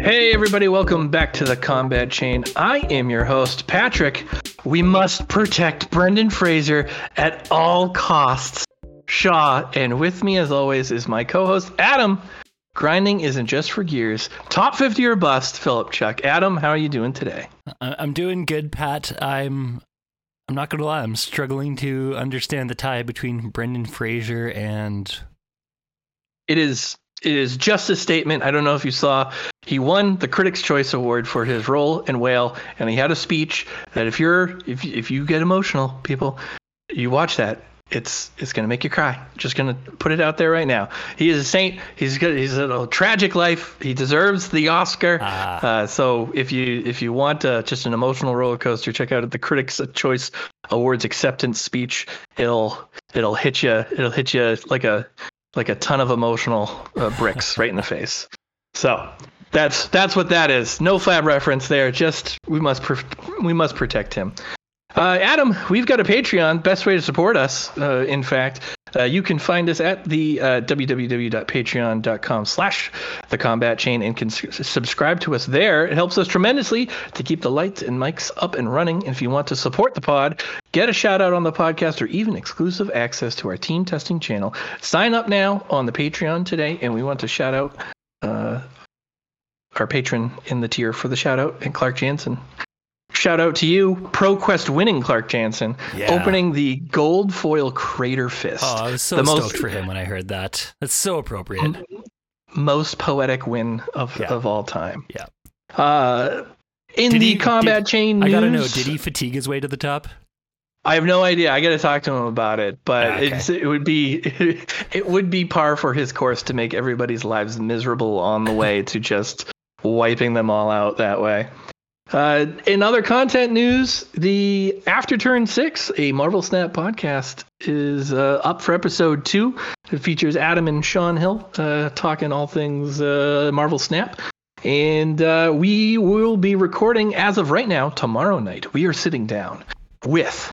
Hey, everybody, welcome back to the Combat Chain. I am your host, Patrick. We must protect Brendan Fraser at all costs. Shaw, and with me, as always, is my co host, Adam. Grinding isn't just for gears. Top 50 or bust, Philip Chuck. Adam, how are you doing today? I'm doing good, Pat. I'm I'm not gonna lie, I'm struggling to understand the tie between Brendan Fraser and It is it is just a statement. I don't know if you saw. He won the Critics' Choice Award for his role in Whale, and he had a speech that if you're if if you get emotional, people, you watch that. It's it's gonna make you cry. Just gonna put it out there right now. He is a saint. He's good. He's a, a tragic life. He deserves the Oscar. Ah. Uh, so if you if you want uh, just an emotional roller coaster, check out the Critics' Choice Awards acceptance speech. It'll it'll hit you. It'll hit you like a like a ton of emotional uh, bricks right in the face. So that's that's what that is. No flab reference there. Just we must pr- we must protect him. Uh, Adam, we've got a Patreon. Best way to support us, uh, in fact, uh, you can find us at the uh, www.patreon.com slash the combat chain and can subscribe to us there. It helps us tremendously to keep the lights and mics up and running. And if you want to support the pod, get a shout out on the podcast or even exclusive access to our team testing channel, sign up now on the Patreon today. And we want to shout out uh, our patron in the tier for the shout out and Clark Jansen. Shout out to you, ProQuest winning Clark Jansen, Yeah. opening the gold foil crater fist. Oh, I was so the stoked most, for him when I heard that. That's so appropriate. most poetic win of, Yeah. of all time. Yeah. Uh, in Did the he- combat did- chain news, I gotta know, did he fatigue his way to the top? I have no idea. I got to talk to him about it, but Ah, okay. it's, it would be it would be par for his course to make everybody's lives miserable on the way to just wiping them all out that way. Uh, in other content news, the After Turn Six, a Marvel Snap podcast, is uh, up for episode two. It features Adam and Sean Hill uh, talking all things uh, Marvel Snap. And uh, we will be recording as of right now, tomorrow night. We are sitting down with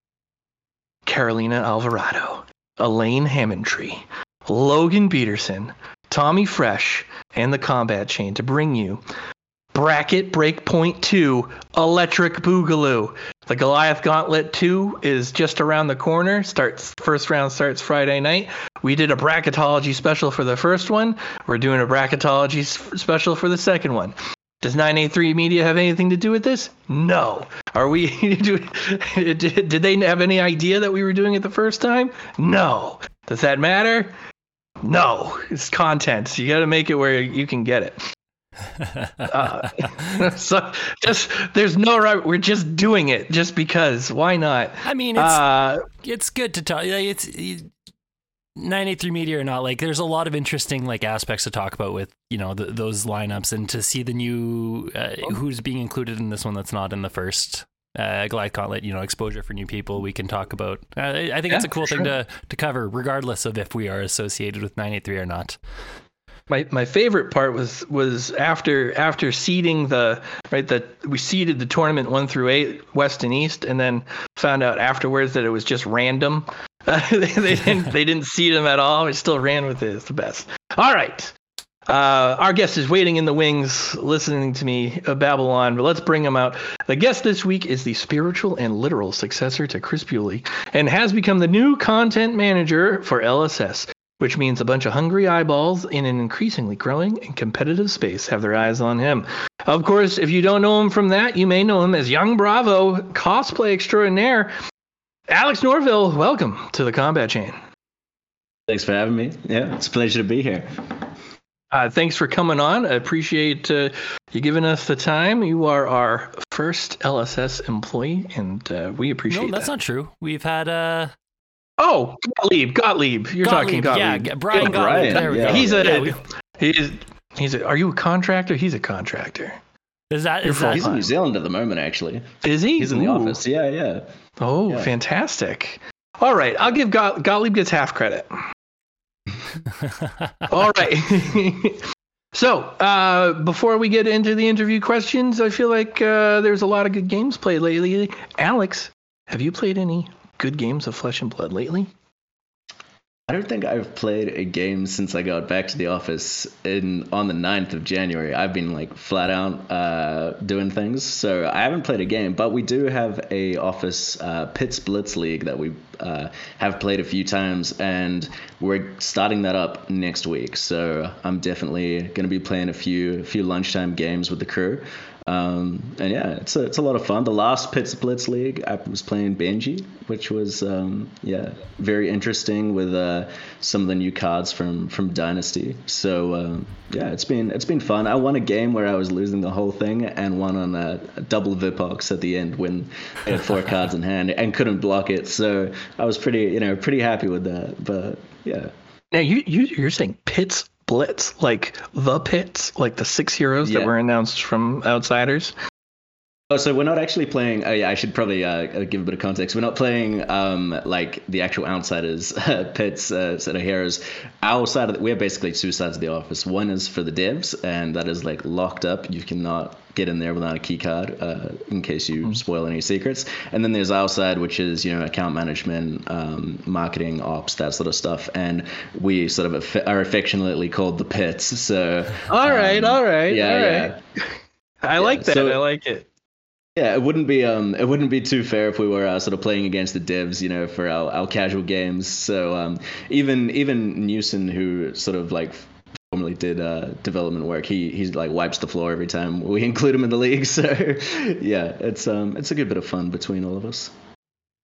Carolina Alvarado, Elaine Hammondtree, Logan Peterson, Tommy Fresh, and the Combat Chain to bring you Bracket Breakpoint 2 Electric Boogaloo. The Goliath Gauntlet 2 is just around the corner. Starts first round starts Friday night. We did a bracketology special for the first one. We're doing a bracketology special for the second one. Does 983 Media have anything to do with this? No. Are we did, did they have any idea that we were doing it the first time? No. Does that matter? No. It's content. You got to make it where you can get it. Uh, so just there's no right. We're just doing it just because. Why not? I mean, it's Uh, it's good to talk. like, It's it- 983 media or not. Like, there's a lot of interesting like aspects to talk about with you know th those lineups and to see the new uh, who's being included in this one that's not in the first. Uh, Goliath Gauntlet, you know, exposure for new people. We can talk about. Uh, I think it's a cool thing to to cover, regardless of if we are associated with 983 or not. My my favorite part was was after after seeding the right that we seeded the tournament one through eight west and east and then found out afterwards that it was just random. Uh, they, they didn't they didn't seed them at all. We still ran with it. It's the best. All right. Uh, our guest is waiting in the wings, listening to me uh, babble on, but let's bring him out. The guest this week is the spiritual and literal successor to Chris Bewley and has become the new content manager for LSS which means a bunch of hungry eyeballs in an increasingly growing and competitive space have their eyes on him. Of course, if you don't know him from that, you may know him as Young Bravo, cosplay extraordinaire. Alex Norvill, welcome to the Combat Chain. Thanks for having me. Yeah, it's a pleasure to be here. Uh, thanks for coming on. I appreciate uh, you giving us the time. You are our first LSS employee, and uh, we appreciate No, that's that. not true. We've had uh, Oh, Gottlieb, Gottlieb. You're talking Gottlieb. Yeah, G- Brian Gottlieb. Brian, There we yeah. go. He's a Yeah, we- he's he's a. Are you a contractor? He's a contractor. is that You're that He's in New Zealand at the moment, actually. Is he? He's in the Ooh. office. Yeah, yeah. Oh, Yeah. fantastic. All right, I'll give Got- Gottlieb gets half credit. All right. So, uh, before we get into the interview questions, I feel like uh, there's a lot of good games played lately. Alex, have you played any good games of Flesh and Blood lately? I don't think I've played a game since I got back to the office in on the 9th of January. I've been like flat out uh, doing things, so I haven't played a game. But we do have a office uh, Pits Blitz League that we uh, have played a few times, and we're starting that up next week. So I'm definitely going to be playing a few a few lunchtime games with the crew. Um, and yeah, it's a, it's a lot of fun. The last Pits Blitz League, I was playing Benji, which was um, yeah very interesting with uh, some of the new cards from from Dynasty. So um, yeah, it's been it's been fun. I won a game where I was losing the whole thing and won on a, a double Vipox at the end when I had four cards in hand and couldn't block it. So I was pretty you know pretty happy with that. But yeah. Now you, you you're saying Pits Blitz, like the pits, like the six heroes Yeah. that were announced from Outsiders. Oh, so we're not actually playing. Oh, yeah, I should probably uh, give a bit of context. We're not playing um, like the actual outsiders pits uh, set of heroes. Our side of the, we're basically two sides of the office. One is for the devs, and that is like locked up. You cannot get in there without a key card uh, in case you spoil any secrets. And then there's our side, which is you know account management, um, marketing, ops, that sort of stuff. And we sort of aff- are affectionately called the pits. So All right, um, all right, yeah, all yeah. right. I like that. so- I like it. Yeah, it wouldn't be um it wouldn't be too fair if we were uh, sort of playing against the devs, you know, for our, our casual games. So um even even Newson, who sort of like formerly did uh, development work, he he's like wipes the floor every time we include him in the league. So yeah, it's um it's a good bit of fun between all of us.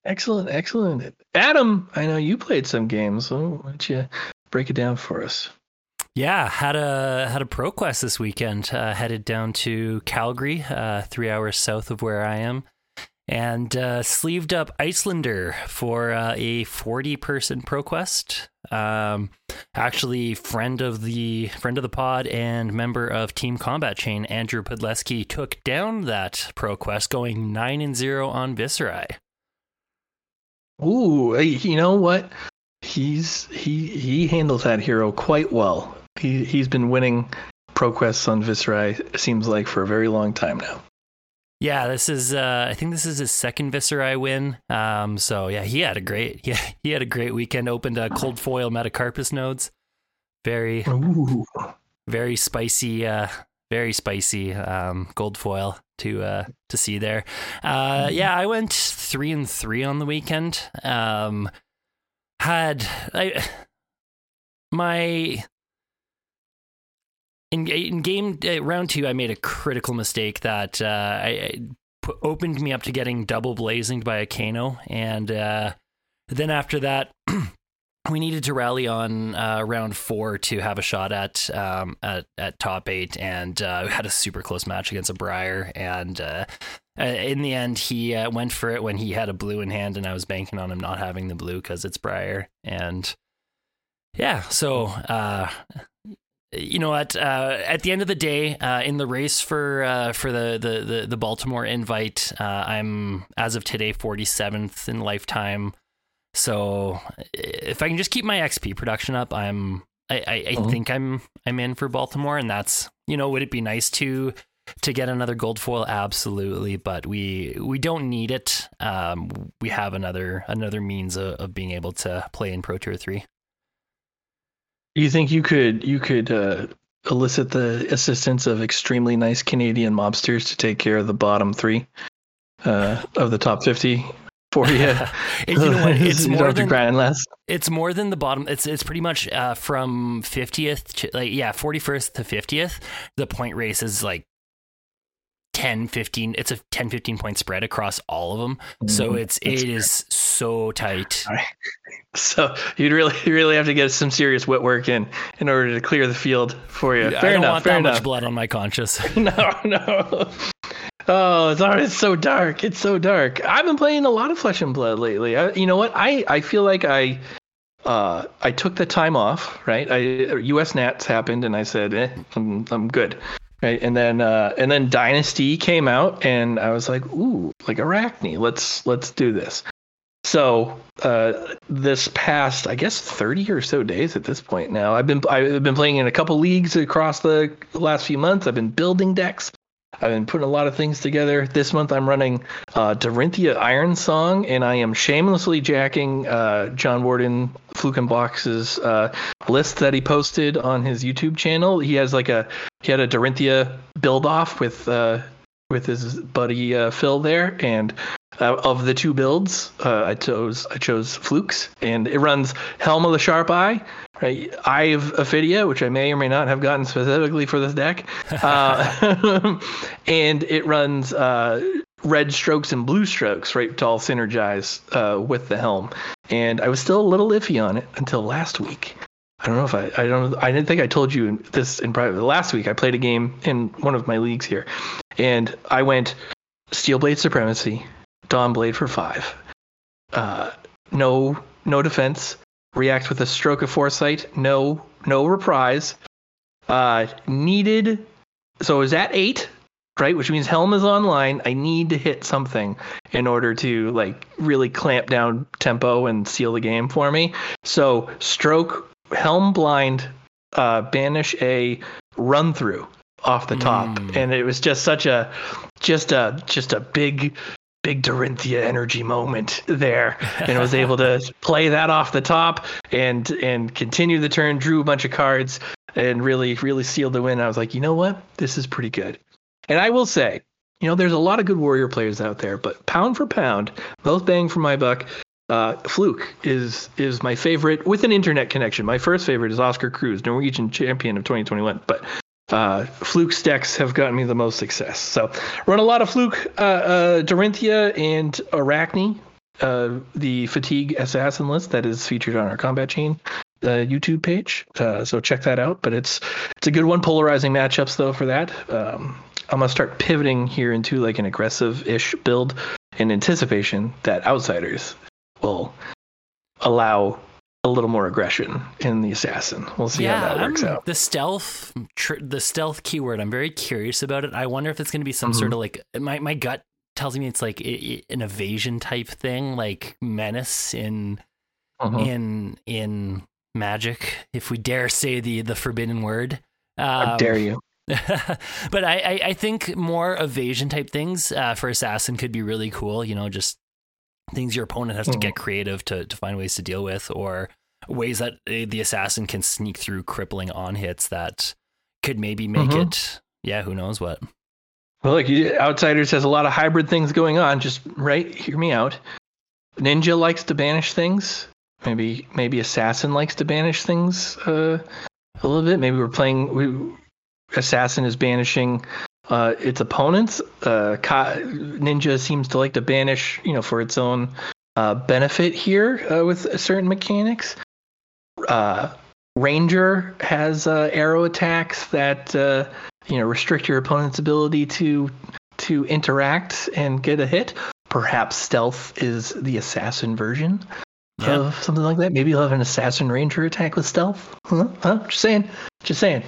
Excellent, excellent. Adam, I know you played some games. So why don't you break it down for us? Yeah, had a had a pro quest this weekend. Uh, headed down to Calgary, uh, three hours south of where I am, and uh, sleeved up Iyslander for uh, a forty person pro quest. Um, actually, friend of the friend of the pod and member of Team Combat Chain, Andrew Podleski, took down that pro quest, going nine and zero on Viserai. Ooh, you know what? He's he he handles that hero quite well. He he's been winning ProQuests on Viserai. it Seems like for a very long time now. Yeah, this is. Uh, I think this is his second Viserai win. Um, so yeah, he had a great. Yeah, he had a great weekend. Opened a cold foil Metacarpus nodes. Very, Ooh, very spicy. Uh, very spicy um, gold foil to uh, to see there. Uh, yeah, I went three and three on the weekend. Um, had I my in, in game uh, round two, I made a critical mistake that uh, I, I opened me up to getting double blazinged by a Kano, and uh, then after that, we needed to rally on uh, round four to have a shot at um, at, at top eight, and uh, we had a super close match against a Briar, and uh, in the end, he went for it when he had a blue in hand, and I was banking on him not having the blue because it's Briar, and yeah, so you know what? Uh, at the end of the day, uh, in the race for uh, for the, the the the Baltimore invite, uh, I'm as of today 47th in lifetime. So if I can just keep my XP production up, I'm I, I, I Mhm. think I'm I'm in for Baltimore, and that's you know would it be nice to to get another gold foil? Absolutely, but we we don't need it. Um, we have another another means of, of being able to play in Pro Tour three. You think you could you could uh, elicit the assistance of extremely nice Canadian mobsters to take care of the bottom three uh, of the top fifty for you? You know what? It's more than grind less. It's more than the bottom. It's it's pretty much uh, from fiftieth, to, like yeah, forty first to fiftieth. The point race is like 10, 15. It's a 10, 15 point spread across all of them. So Mhm. it's That's it is so tight. So you'd really really have to get some serious wet work in in order to clear the field for you. I Fair don't enough. want fair that enough. much blood on my conscience. no, no. Oh, it's already it's so dark. It's so dark. I've been playing a lot of Flesh and Blood lately. I, you know what? I, I feel like I uh, I took the time off. Right. I U.S. Nats happened, and I said, eh, I'm I'm good. Right. And then uh, and then Dynasty came out, and I was like, ooh, like Arakni. Let's let's do this. so uh, this past, I guess, 30 or so days at this point now, I've been I've been playing in a couple leagues across the last few months. I've been building decks. I've been putting a lot of things together. This month I'm running uh, Dorinthia Ironsong, and I am shamelessly jacking uh, John Warden Flukenbox's uh, list that he posted on his YouTube channel. He has like a he had a Dorinthia build off with uh, with his buddy uh, Phil there, and uh, of the two builds, uh, I chose I chose Flukes, and it runs Helm of the Sharp Eye, right? Eye of Ophidia, which I may or may not have gotten specifically for this deck, uh, and it runs uh, red strokes and blue strokes, right, to all synergize uh, with the Helm. And I was still a little iffy on it until last week. I don't know if I I don't I didn't think I told you this in private. Last week I played a game in one of my leagues here, and I went Steel Blade Supremacy, Dawn Blade for five. Uh, no, no defense. React with a stroke of foresight. No, no reprise. Uh, needed. So it was at eight, right? Which means Helm is online. I need to hit something in order to like really clamp down tempo and seal the game for me. So stroke, Helm blind, uh, banish a run through off the top, Mm. and it was just such a, just a, just a big big Dorinthia energy moment there, and was able to play that off the top and and continue the turn, drew a bunch of cards, and really really sealed the win. I was like, you know what, this is pretty good. And I will say, you know, there's a lot of good warrior players out there, but pound for pound, both bang for my buck. Uh, Fluke is is my favorite with an internet connection. My first favorite is Oscar Cruz, Norwegian champion of 2021. But uh, Fluke's decks have gotten me the most success. So run a lot of Fluke, uh, uh, Dorinthia, and Arakni, uh, the Fatigue Assassin list that is featured on our Combat Chain uh, YouTube page. Uh, so check that out. But it's it's a good one. Polarizing matchups though for that. Um, I'm gonna start pivoting here into like an aggressive-ish build in anticipation that outsiders will allow a little more aggression in the assassin. We'll see how that works I'm- out. The stealth, tr- the stealth keyword. I'm very curious about it. I wonder if it's going to be some Mhm. sort of like my my gut tells me it's like i- i- an evasion type thing, like menace in Mhm. in in magic, if we dare say the the forbidden word. How Um, dare you? but I, I, I think more evasion type things uh, for assassin could be really cool. You know, just things your opponent has to get creative to, to find ways to deal with, or ways that uh, the assassin can sneak through crippling on hits that could maybe make Mhm. it. Yeah, who knows what? Well, look, you, Outsiders has a lot of hybrid things going on. Just right, hear me out. Ninja likes to banish things. Maybe maybe Assassin likes to banish things uh, a little bit. Maybe we're playing. We, Assassin is banishing uh, its opponents. Uh, Ka- Ninja seems to like to banish, you know, for its own uh, benefit here uh, with certain mechanics. Uh, Ranger has uh, arrow attacks that uh, you know restrict your opponent's ability to to interact and get a hit. Perhaps stealth is the assassin version Yeah. of something like that. Maybe you'll have an assassin ranger attack with stealth. Huh? huh? Just saying. Just saying.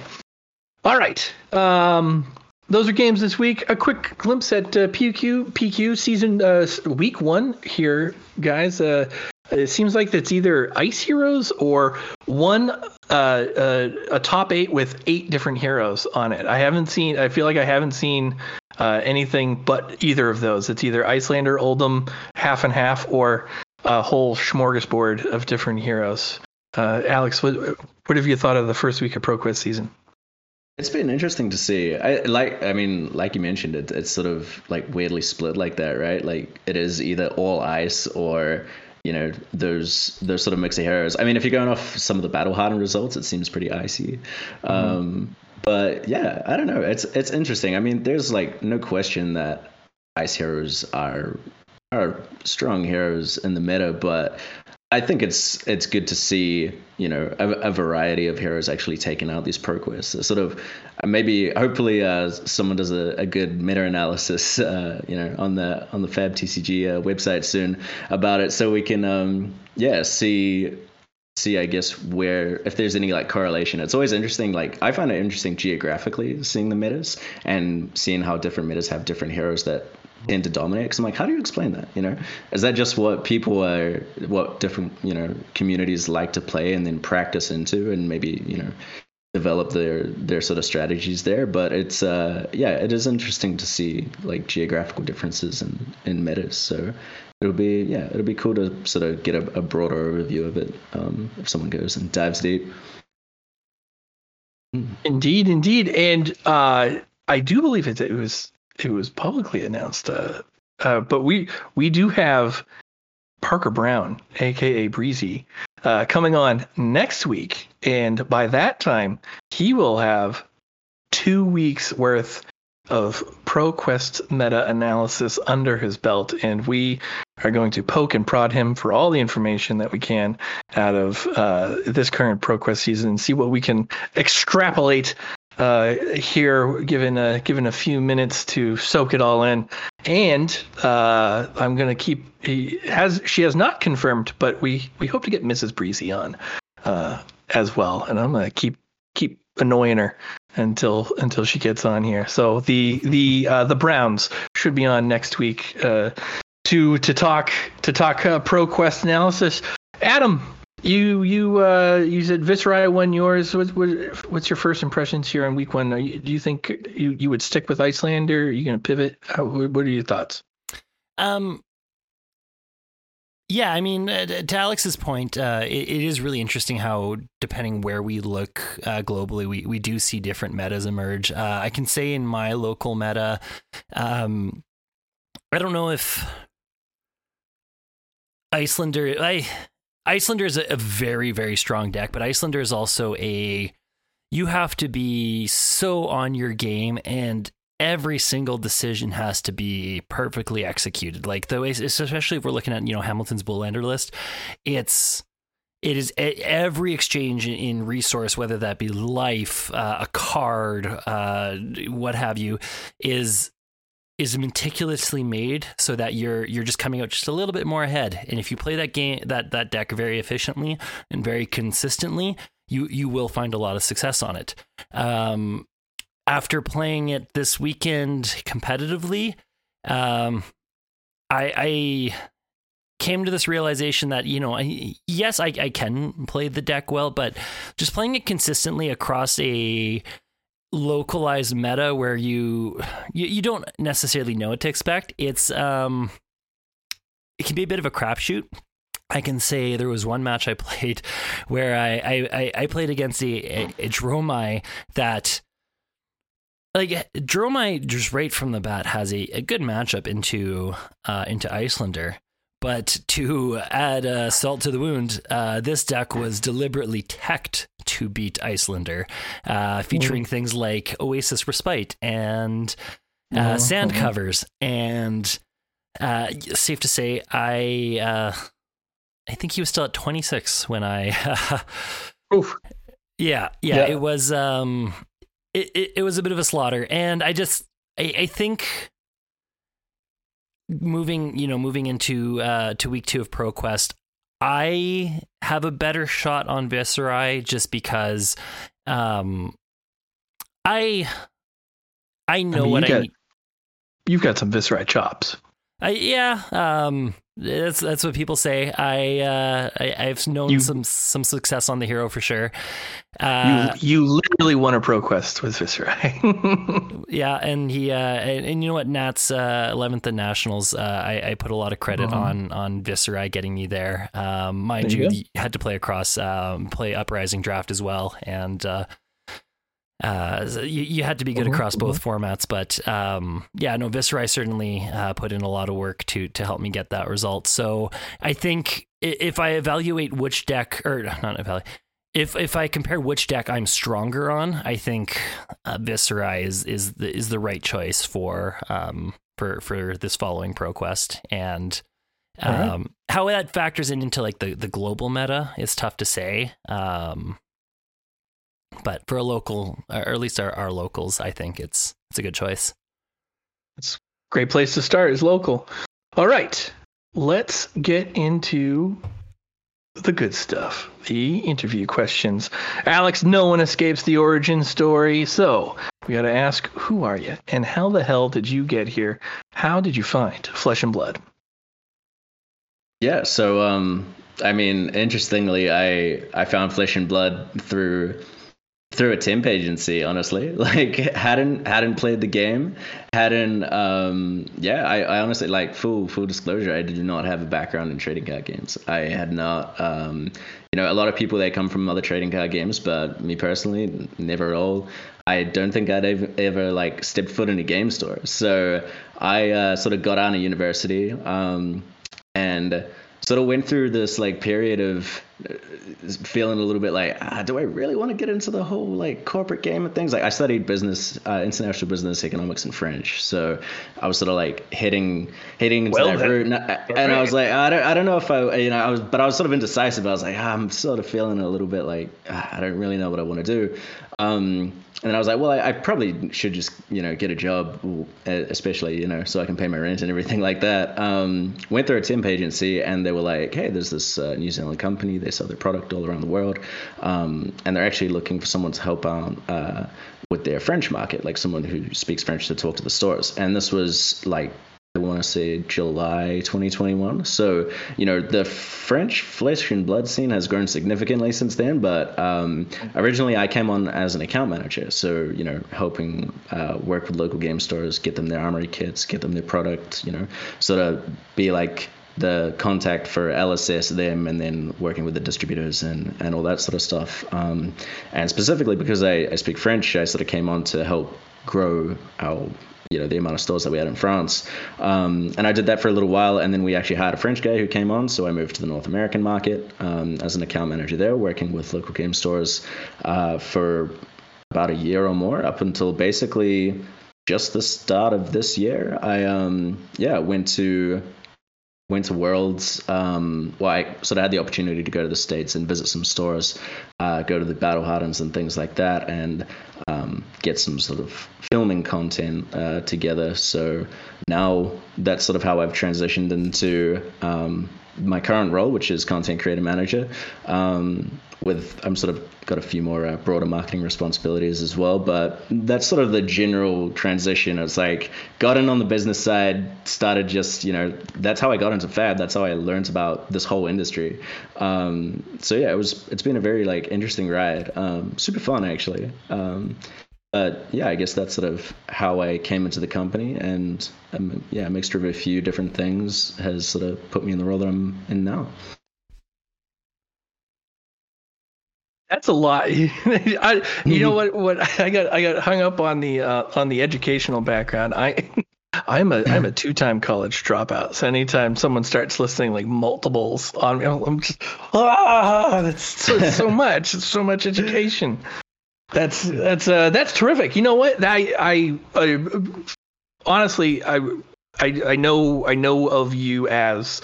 All right. Um, those are games this week. A quick glimpse at uh, PQ PQ season uh, week one here, guys. Uh, it seems like it's either Ice Heroes or one uh, uh, a top eight with eight different heroes on it. I haven't seen. I feel like I haven't seen uh, anything but either of those. It's either Iyslander, Oldhim, half and half, or a whole smorgasbord of different heroes. Alex, what what have you thought of the first week of ProQuest season? It's been interesting to see. I like. I mean, like you mentioned, it, it's sort of like weirdly split like that, right? Like it is either all ice or you know those those sort of mix of heroes. I mean, if you're going off some of the battle hardened results, it seems pretty icy. Um, but yeah, I don't know. It's it's interesting. I mean, there's like no question that ice heroes are are strong heroes in the meta, but I think it's it's good to see you know a, a variety of heroes actually taking out these pro quests. Sort of uh, maybe hopefully uh, someone does a, a good meta analysis uh, you know on the on the Fab TCG uh, website soon about it, so we can um, yeah see see I guess where if there's any like correlation. It's always interesting. Like I find it interesting geographically seeing the metas and seeing how different metas have different heroes that tend to dominate. Because I'm like, how do you explain that? You know, is that just what people are, what different you know communities like to play and then practice into, and maybe you know develop their their sort of strategies there. But it's uh yeah, it is interesting to see like geographical differences in in metas. So it'll be yeah, it'll be cool to sort of get a, a broader overview of it um, if someone goes and dives deep. Indeed, indeed, and uh, I do believe it, it was it was publicly announced. Uh, uh, but we we do have Parker Brown, aka Breezy, uh, coming on next week, and by that time he will have two weeks worth of ProQuest meta analysis under his belt, and we are going to poke and prod him for all the information that we can out of uh, this current ProQuest season and see what we can extrapolate uh, here, given a, given a few minutes to soak it all in. And uh, I'm going to keep. He has she has not confirmed, but we we hope to get Mrs. Breezy on uh, as well, and I'm going to keep keep annoying her until until she gets on here. So the the uh, the Browns should be on next week uh, to to talk to talk uh, pro quest analysis. Adam, you you uh, you said Viserai won yours. What, what, what's your first impressions here on week one? You, do you think you, you would stick with Iyslander? Are you going to pivot? How, what are your thoughts? Um, yeah, I mean, uh, to Alex's point, uh, it, it is really interesting how, depending where we look uh, globally, we, we do see different metas emerge. Uh, I can say in my local meta, um, I don't know if Iyslander, I Iyslander is a, a very very strong deck, but Iyslander is also a you have to be so on your game and every single decision has to be perfectly executed. Like the way, especially if we're looking at you know Hamilton's Bullender list, it's it is every exchange in resource, whether that be life, uh, a card, uh, what have you, is is meticulously made so that you're you're just coming out just a little bit more ahead. And if you play that game that that deck very efficiently and very consistently, you you will find a lot of success on it. Um, after playing it this weekend competitively, um, I, I came to this realization that you know I, yes I, I can play the deck well but just playing it consistently across a localized meta where you you, you don't necessarily know what to expect it's um it can be a bit of a crapshoot I can say there was one match I played where I I, I played against a, a, a Dromai that like Dromai just right from the bat has a, a good matchup into uh, into Iyslander. But to add uh, salt to the wound, uh, this deck was deliberately teched to beat Iyslander, uh, featuring mm. things like Oasis Respite and uh, oh, sand covers. And uh, safe to say, I I think he was still at 26 when I. Oof. Yeah, yeah, yeah, it was. Um, it, it, it was a bit of a slaughter, and I just I, I think moving you know moving into uh, to week two of ProQuest, I have a better shot on Viserai just because um, I I know I mean, what I need. You've got some Viserai chops. I, yeah, um, that's that's what people say. I, uh, I have known you, some some success on the hero for sure. Uh, you you literally won a pro quest with Viserai. yeah, and he uh, and, and, you know what, Nats uh, eleventh at nationals. Uh, I, I put a lot of credit uh-huh. on on Viserai getting me there. Um, mind there you, you had to play across um, play uprising draft as well, and uh, you, you, had to be good uh-huh, across both uh-huh. formats, but um, yeah, no, Viserai certainly uh, put in a lot of work to to help me get that result. So I think if I evaluate which deck, or not evaluate, if if I compare which deck I'm stronger on, I think uh, Viserai is is the, is the right choice for um for for this following ProQuest and. Um, right. how that factors in into like the, the global meta is tough to say. Um, but for a local, or at least our, our locals, I think it's it's a good choice. It's a great place to start is local. All right, let's get into the good stuff, the interview questions. Alex, no one escapes the origin story, so we got to ask, who are you, and how the hell did you get here? how did you find Flesh and Blood? Yeah, so um, I mean, interestingly, I I found Flesh and Blood through through a temp agency honestly. Like hadn't hadn't played the game hadn't um yeah I, I honestly like full full disclosure i did not have a background in trading card games. I had not um you know a lot of people they come from other trading card games but me personally never at all. I don't think i'd ever, ever like stepped foot in a game store. So i uh, sort of got out of university um and sort of went through this like period of feeling a little bit like ah, do i really want to get into the whole like corporate game of things? Like i studied business uh, international business economics and french. So i was sort of like heading heading into well, that route and, I, and I was like I don't, I don't know if i you know i was but i was sort of indecisive. I was like ah, i'm sort of feeling a little bit like ah, i don't really know what i want to do um, and then I was like, well, I, I, probably should just, you know, get a job, especially, you know, so I can pay my rent and everything like that. Um, went through a temp agency and they were like, hey, there's this uh, New Zealand company. They sell their product all around the world. Um, and they're actually looking for someone to help out uh, with their French market, like someone who speaks French to talk to the stores. And this was like I want to say July 2021. So, you know, the French flesh and blood scene has grown significantly since then. But um, originally, I came on as an account manager. So, you know, helping uh, work with local game stores, get them their armory kits, get them their product, you know, sort of be like the contact for LSS them and then working with the distributors and, and all that sort of stuff. Um, and specifically because I, I speak French, I sort of came on to help grow our you know the amount of stores that we had in France. Um, and I did that for a little while, and then we actually hired a French guy who came on, so I moved to the North American market um, as an account manager there, working with local game stores uh, for about a year or more, up until basically just the start of this year. I um, yeah went to went to Worlds. Um, well, I sort of had the opportunity to go to the States and visit some stores, uh, go to the Battle Hardens and things like that, and um, get some sort of filming content uh, together. So now that's sort of how I've transitioned into um, my current role, which is content creator manager. Um, with I'm sort of got a few more uh, broader marketing responsibilities as well, but that's sort of the general transition. It's like got in on the business side, started just you know that's how I got into Fab. That's how I learned about this whole industry. Um, so yeah, it was it's been a very like interesting ride, um, super fun actually. Um, but yeah, I guess that's sort of how I came into the company, and um, yeah, a mixture of a few different things has sort of put me in the role that I'm in now. That's a lot. I, you know what? What I got? I got hung up on the uh, on the educational background. I. I'm a I'm a two time college dropout. So anytime someone starts listing like multiples on me, I'm just ah, that's so, so much. It's so much education. That's that's uh, that's terrific. You know what? I I, I honestly I, I I know I know of you as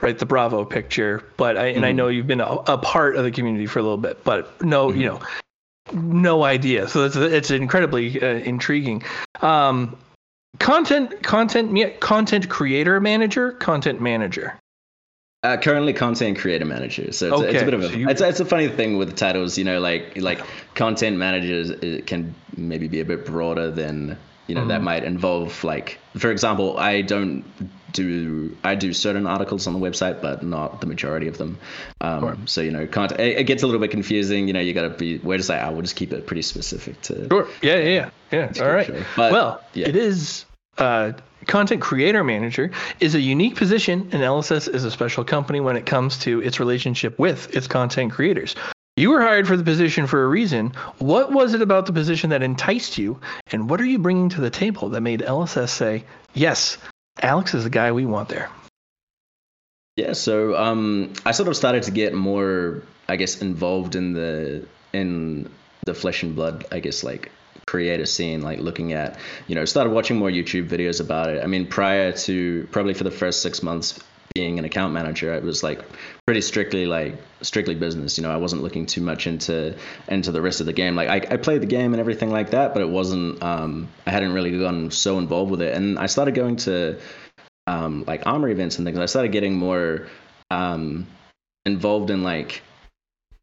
right the Bravo picture, but I and mm-hmm. I know you've been a, a, part of the community for a little bit, but no, mm-hmm. you know, no idea. So it's it's incredibly uh, intriguing. Um, content content content creator manager, content manager. Uh, currently, content creator manager. So it's, okay. it's a bit of a so you... it's, it's a funny thing with the titles. You know, like like content managers can maybe be a bit broader than you know mm-hmm. that might involve like for example i don't do i do certain articles on the website but not the majority of them um, so you know content it, it, gets a little bit confusing you know you got to be where to say i will just keep it pretty specific to sure yeah yeah yeah, yeah. all right sure. but, well yeah. it is uh, content creator manager is a unique position, and LSS is a special company when it comes to its relationship with its content creators. You were hired for the position for a reason. What was it about the position that enticed you, and what are you bringing to the table that made LSS say, "Yes, Alex is the guy we want there"? Yeah, so um, I sort of started to get more, I guess, involved in the in the flesh and blood, I guess, like creator scene, like looking at, you know, started watching more YouTube videos about it. I mean, prior to probably for the first six months being an account manager, it was like pretty strictly like strictly business. You know, I wasn't looking too much into into the rest of the game. Like I, I played the game and everything like that, but it wasn't. Um, I hadn't really gotten so involved with it, and I started going to um, like armor events and things. I started getting more um, involved in like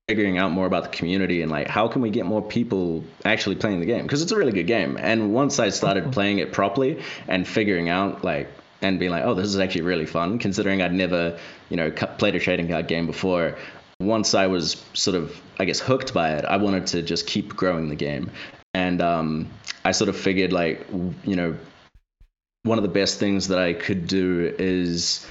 figuring out more about the community and like how can we get more people actually playing the game because it's a really good game. And once I started playing it properly and figuring out like and being like, oh, this is actually really fun, considering I'd never, you know, played a trading card game before. Once I was sort of, I guess, hooked by it, I wanted to just keep growing the game. And um, I sort of figured, like, you know, one of the best things that I could do is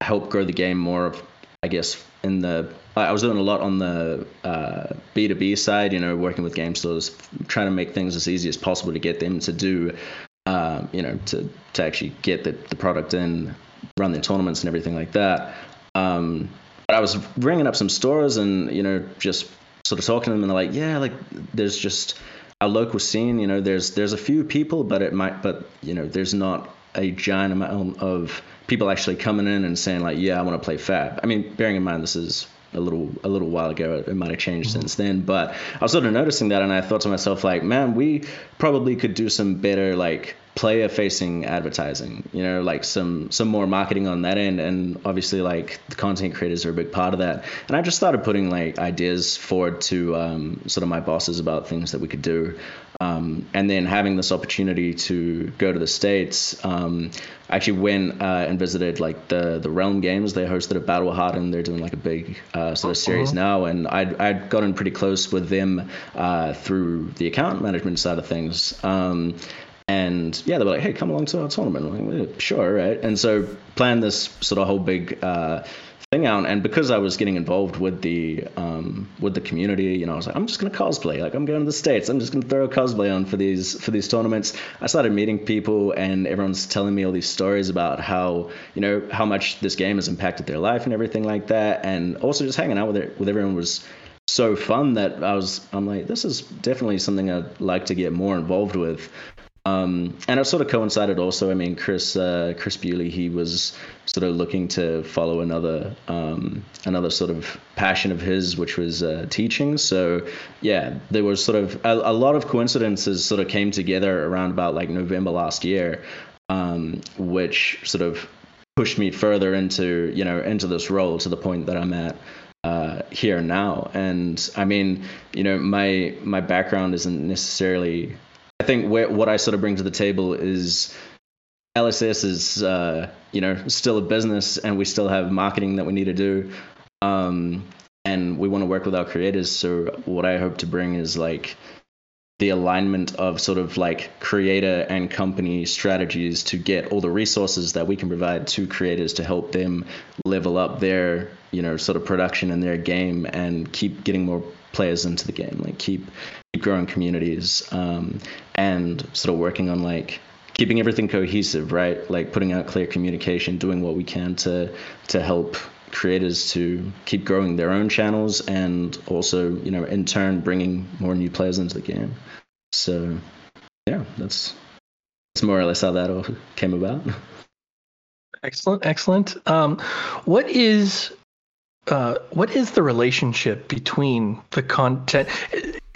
help grow the game more of, I guess, in the I was doing a lot on the uh, B2B side, you know, working with game stores, trying to make things as easy as possible to get them to do, uh, you know, to, to actually get the, the product in, run their tournaments and everything like that. Um, but I was ringing up some stores and, you know, just sort of talking to them and they're like, yeah, like there's just a local scene, you know, there's there's a few people, but it might, but, you know, there's not a giant amount of people actually coming in and saying like, yeah, I want to play Fab. I mean, bearing in mind this is a little a little while ago. It, might have changed mm-hmm. since then, but I was sort of noticing that, and I thought to myself like, man, we probably could do some better like player facing advertising you know like some some more marketing on that end. And obviously like the content creators are a big part of that. And i just started putting like ideas forward to um, sort of my bosses about things that we could do. Um, and then having this opportunity to go to the states um, I actually went uh, and visited like the the realm games. They hosted a battle hardened they're doing like a big uh, sort of series uh-huh. now. And I'd, I'd gotten pretty close with them uh, through the account management side of things. Um, and yeah, they were like, "Hey, come along to our tournament." I'm like, sure, right? And so planned this sort of whole big uh, thing out. And because I was getting involved with the um, with the community, you know, I was like, I'm just gonna cosplay. Like I'm going to the states. I'm just gonna throw a cosplay on for these for these tournaments. I started meeting people, and everyone's telling me all these stories about how you know how much this game has impacted their life and everything like that. And also just hanging out with it with everyone was so fun that I was I'm like this is definitely something I'd like to get more involved with. Um, and it sort of coincided also. I mean, Chris uh, Chris Bewley, he was sort of looking to follow another um, another sort of passion of his, which was uh, teaching. So yeah, there was sort of a, a, lot of coincidences sort of came together around about like November last year, um, which sort of pushed me further into you know into this role to the point that I'm at. Uh, here now, and I mean, you know, my my background isn't necessarily think where, what I sort of bring to the table is LSS is uh, you know still a business, and we still have marketing that we need to do, um, and we want to work with our creators. So what I hope to bring is like the alignment of sort of like creator and company strategies to get all the resources that we can provide to creators to help them level up their you know sort of production and their game and keep getting more players into the game like keep growing communities um, and sort of working on like keeping everything cohesive, right? Like putting out clear communication, doing what we can to to help creators to keep growing their own channels and also, you know, in turn bringing more new players into the game. So, yeah, that's that's more or less how that all came about. Excellent, excellent. Um, what is uh, what is the relationship between the content?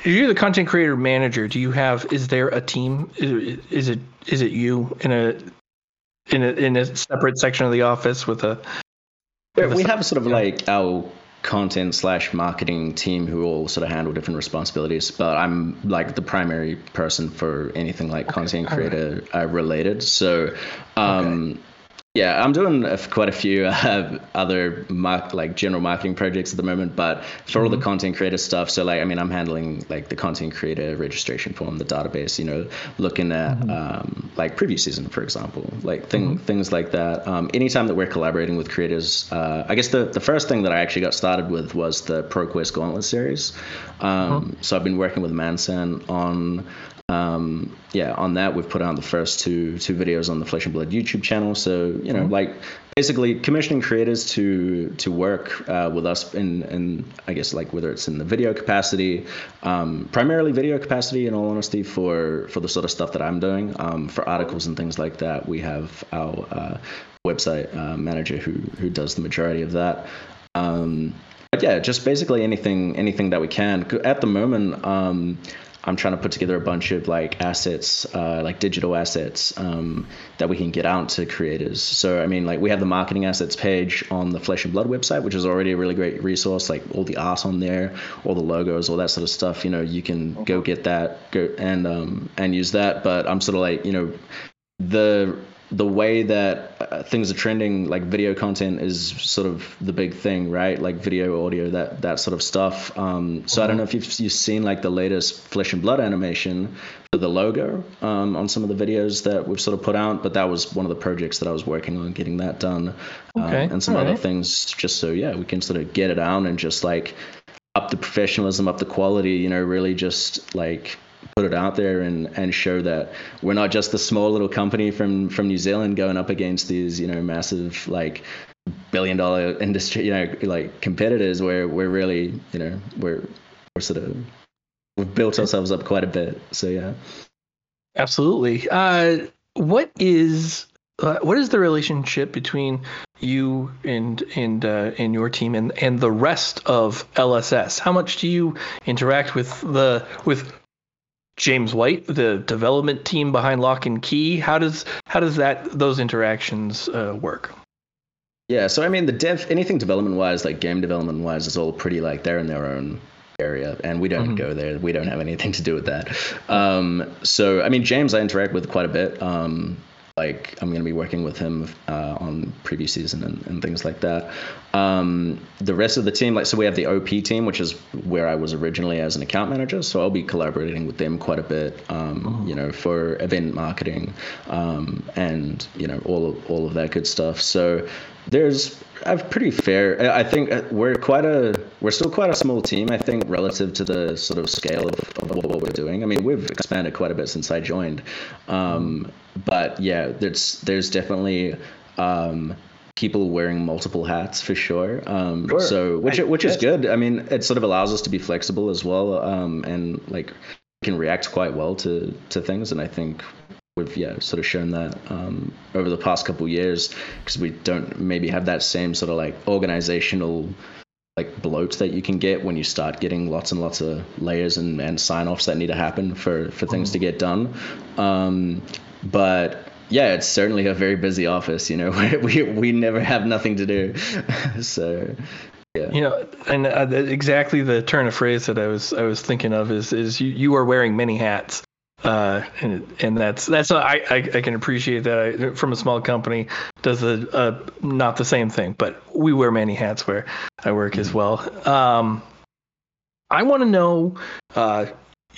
you're the content creator manager, do you have? Is there a team? Is, is it is it you in a in a in a separate section of the office with a? With we a, have sort of like our content slash marketing team who all sort of handle different responsibilities but i'm like the primary person for anything like okay. content creator right. uh, related so um, okay. Yeah, I'm doing a, quite a few uh, other mark, like general marketing projects at the moment, but for mm-hmm. all the mm-hmm. content creator stuff, so like I mean, I'm handling like the content creator registration form, the database, you know, looking at mm-hmm. um, like preview season, for example, like thing, mm-hmm. things like that. Um, anytime that we're collaborating with creators, uh, I guess the the first thing that I actually got started with was the ProQuest Gauntlet series. Um, mm-hmm. So I've been working with Manson on um, yeah, on that we've put out the first two two videos on the Flesh and Blood YouTube channel. So you know, mm-hmm. like basically commissioning creators to to work uh, with us in in I guess like whether it's in the video capacity, um, primarily video capacity. In all honesty, for for the sort of stuff that I'm doing, um, for articles and things like that, we have our uh, website uh, manager who who does the majority of that. Um, but yeah, just basically anything anything that we can. At the moment, um, I'm trying to put together a bunch of like assets, uh, like digital assets um, that we can get out to creators. So I mean, like we have the marketing assets page on the Flesh and Blood website, which is already a really great resource. Like all the art on there, all the logos, all that sort of stuff. You know, you can go get that, go and um, and use that. But I'm sort of like, you know, the the way that uh, things are trending, like video content is sort of the big thing, right? Like video, audio, that that sort of stuff. Um, so mm-hmm. I don't know if you've, you've seen like the latest Flesh and Blood animation for the logo um, on some of the videos that we've sort of put out, but that was one of the projects that I was working on getting that done, um, okay. um, and some All other right. things, just so yeah, we can sort of get it out and just like up the professionalism, up the quality, you know, really just like put it out there and and show that we're not just a small little company from from New Zealand going up against these you know massive like billion dollar industry you know like competitors. Where we're really you know we're we're sort of we've built ourselves up quite a bit. So yeah. Absolutely. Uh what is uh, what is the relationship between you and and uh, and your team and and the rest of LSS? How much do you interact with the with James White, the development team behind Lock and Key. How does how does that those interactions uh, work? Yeah, so I mean, the dev anything development wise, like game development wise, is all pretty like they're in their own area, and we don't mm-hmm. go there. We don't have anything to do with that. Um, so I mean, James, I interact with quite a bit. Um, like I'm going to be working with him uh, on preview season and, and things like that. Um, the rest of the team, like so, we have the OP team, which is where I was originally as an account manager. So I'll be collaborating with them quite a bit, um, mm-hmm. you know, for event marketing um, and you know all of, all of that good stuff. So there's a pretty fair. I think uh, we're quite a we're still quite a small team. I think relative to the sort of scale of, of what we're doing. I mean, we've expanded quite a bit since I joined. But yeah, there's there's definitely um, people wearing multiple hats for sure. Um, sure. So which I, which is good. I mean, it sort of allows us to be flexible as well, um, and like can react quite well to to things. And I think we've yeah sort of shown that um, over the past couple years because we don't maybe have that same sort of like organizational like bloat that you can get when you start getting lots and lots of layers and, and sign offs that need to happen for for things to get done. Um, but yeah, it's certainly a very busy office. You know, we we never have nothing to do. so yeah. You know, and uh, exactly the turn of phrase that I was I was thinking of is is you, you are wearing many hats. Uh, and, and that's that's I, I, I can appreciate that I, from a small company does a, a, not the same thing, but we wear many hats where I work as mm-hmm. well. Um, I want to know, uh,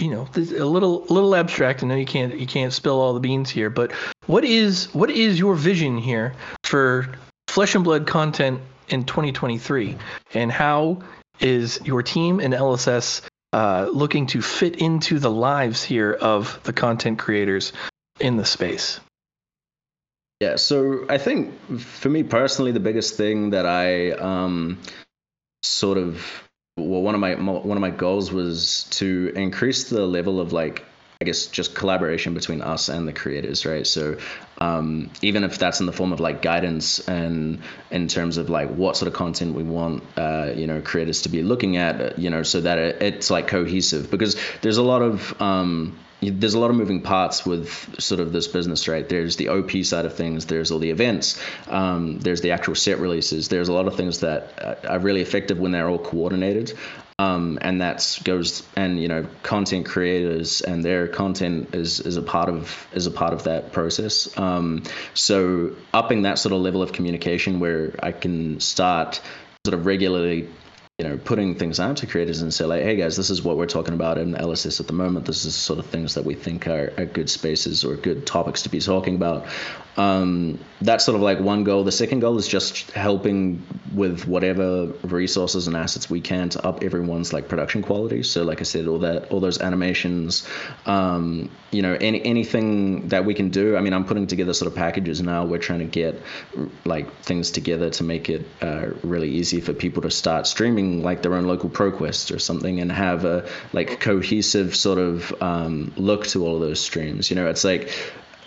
you know, a little little abstract. I know you can't you can't spill all the beans here, but what is what is your vision here for Flesh and Blood content in 2023, and how is your team and LSS uh, looking to fit into the lives here of the content creators in the space? Yeah, so I think for me personally, the biggest thing that I um, sort of well, one of my one of my goals was to increase the level of like I guess just collaboration between us and the creators, right? So um, even if that's in the form of like guidance and in terms of like what sort of content we want, uh, you know, creators to be looking at, you know, so that it, it's like cohesive because there's a lot of um, there's a lot of moving parts with sort of this business, right? There's the OP side of things, there's all the events, um, there's the actual set releases, there's a lot of things that are really effective when they're all coordinated. Um, and that goes and you know content creators and their content is, is a part of is a part of that process. Um, so upping that sort of level of communication where I can start sort of regularly you know, putting things out to creators and say like, hey guys, this is what we're talking about in LSS at the moment. This is the sort of things that we think are, are good spaces or good topics to be talking about. Um, that's sort of like one goal. The second goal is just helping with whatever resources and assets we can to up everyone's like production quality. So, like I said, all that, all those animations, um, you know, any anything that we can do. I mean, I'm putting together sort of packages now. We're trying to get like things together to make it uh, really easy for people to start streaming like their own local ProQuest or something and have a like cohesive sort of um, look to all of those streams. You know, it's like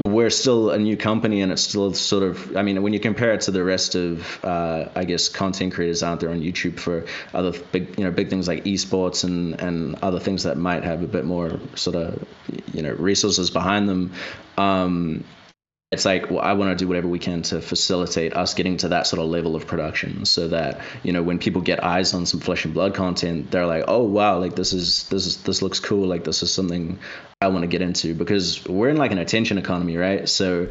we're still a new company and it's still sort of i mean when you compare it to the rest of uh, i guess content creators out there on youtube for other big you know big things like esports and and other things that might have a bit more sort of you know resources behind them um, it's like well, I want to do whatever we can to facilitate us getting to that sort of level of production, so that you know when people get eyes on some flesh and blood content, they're like, oh wow, like this is this is this looks cool, like this is something I want to get into because we're in like an attention economy, right? So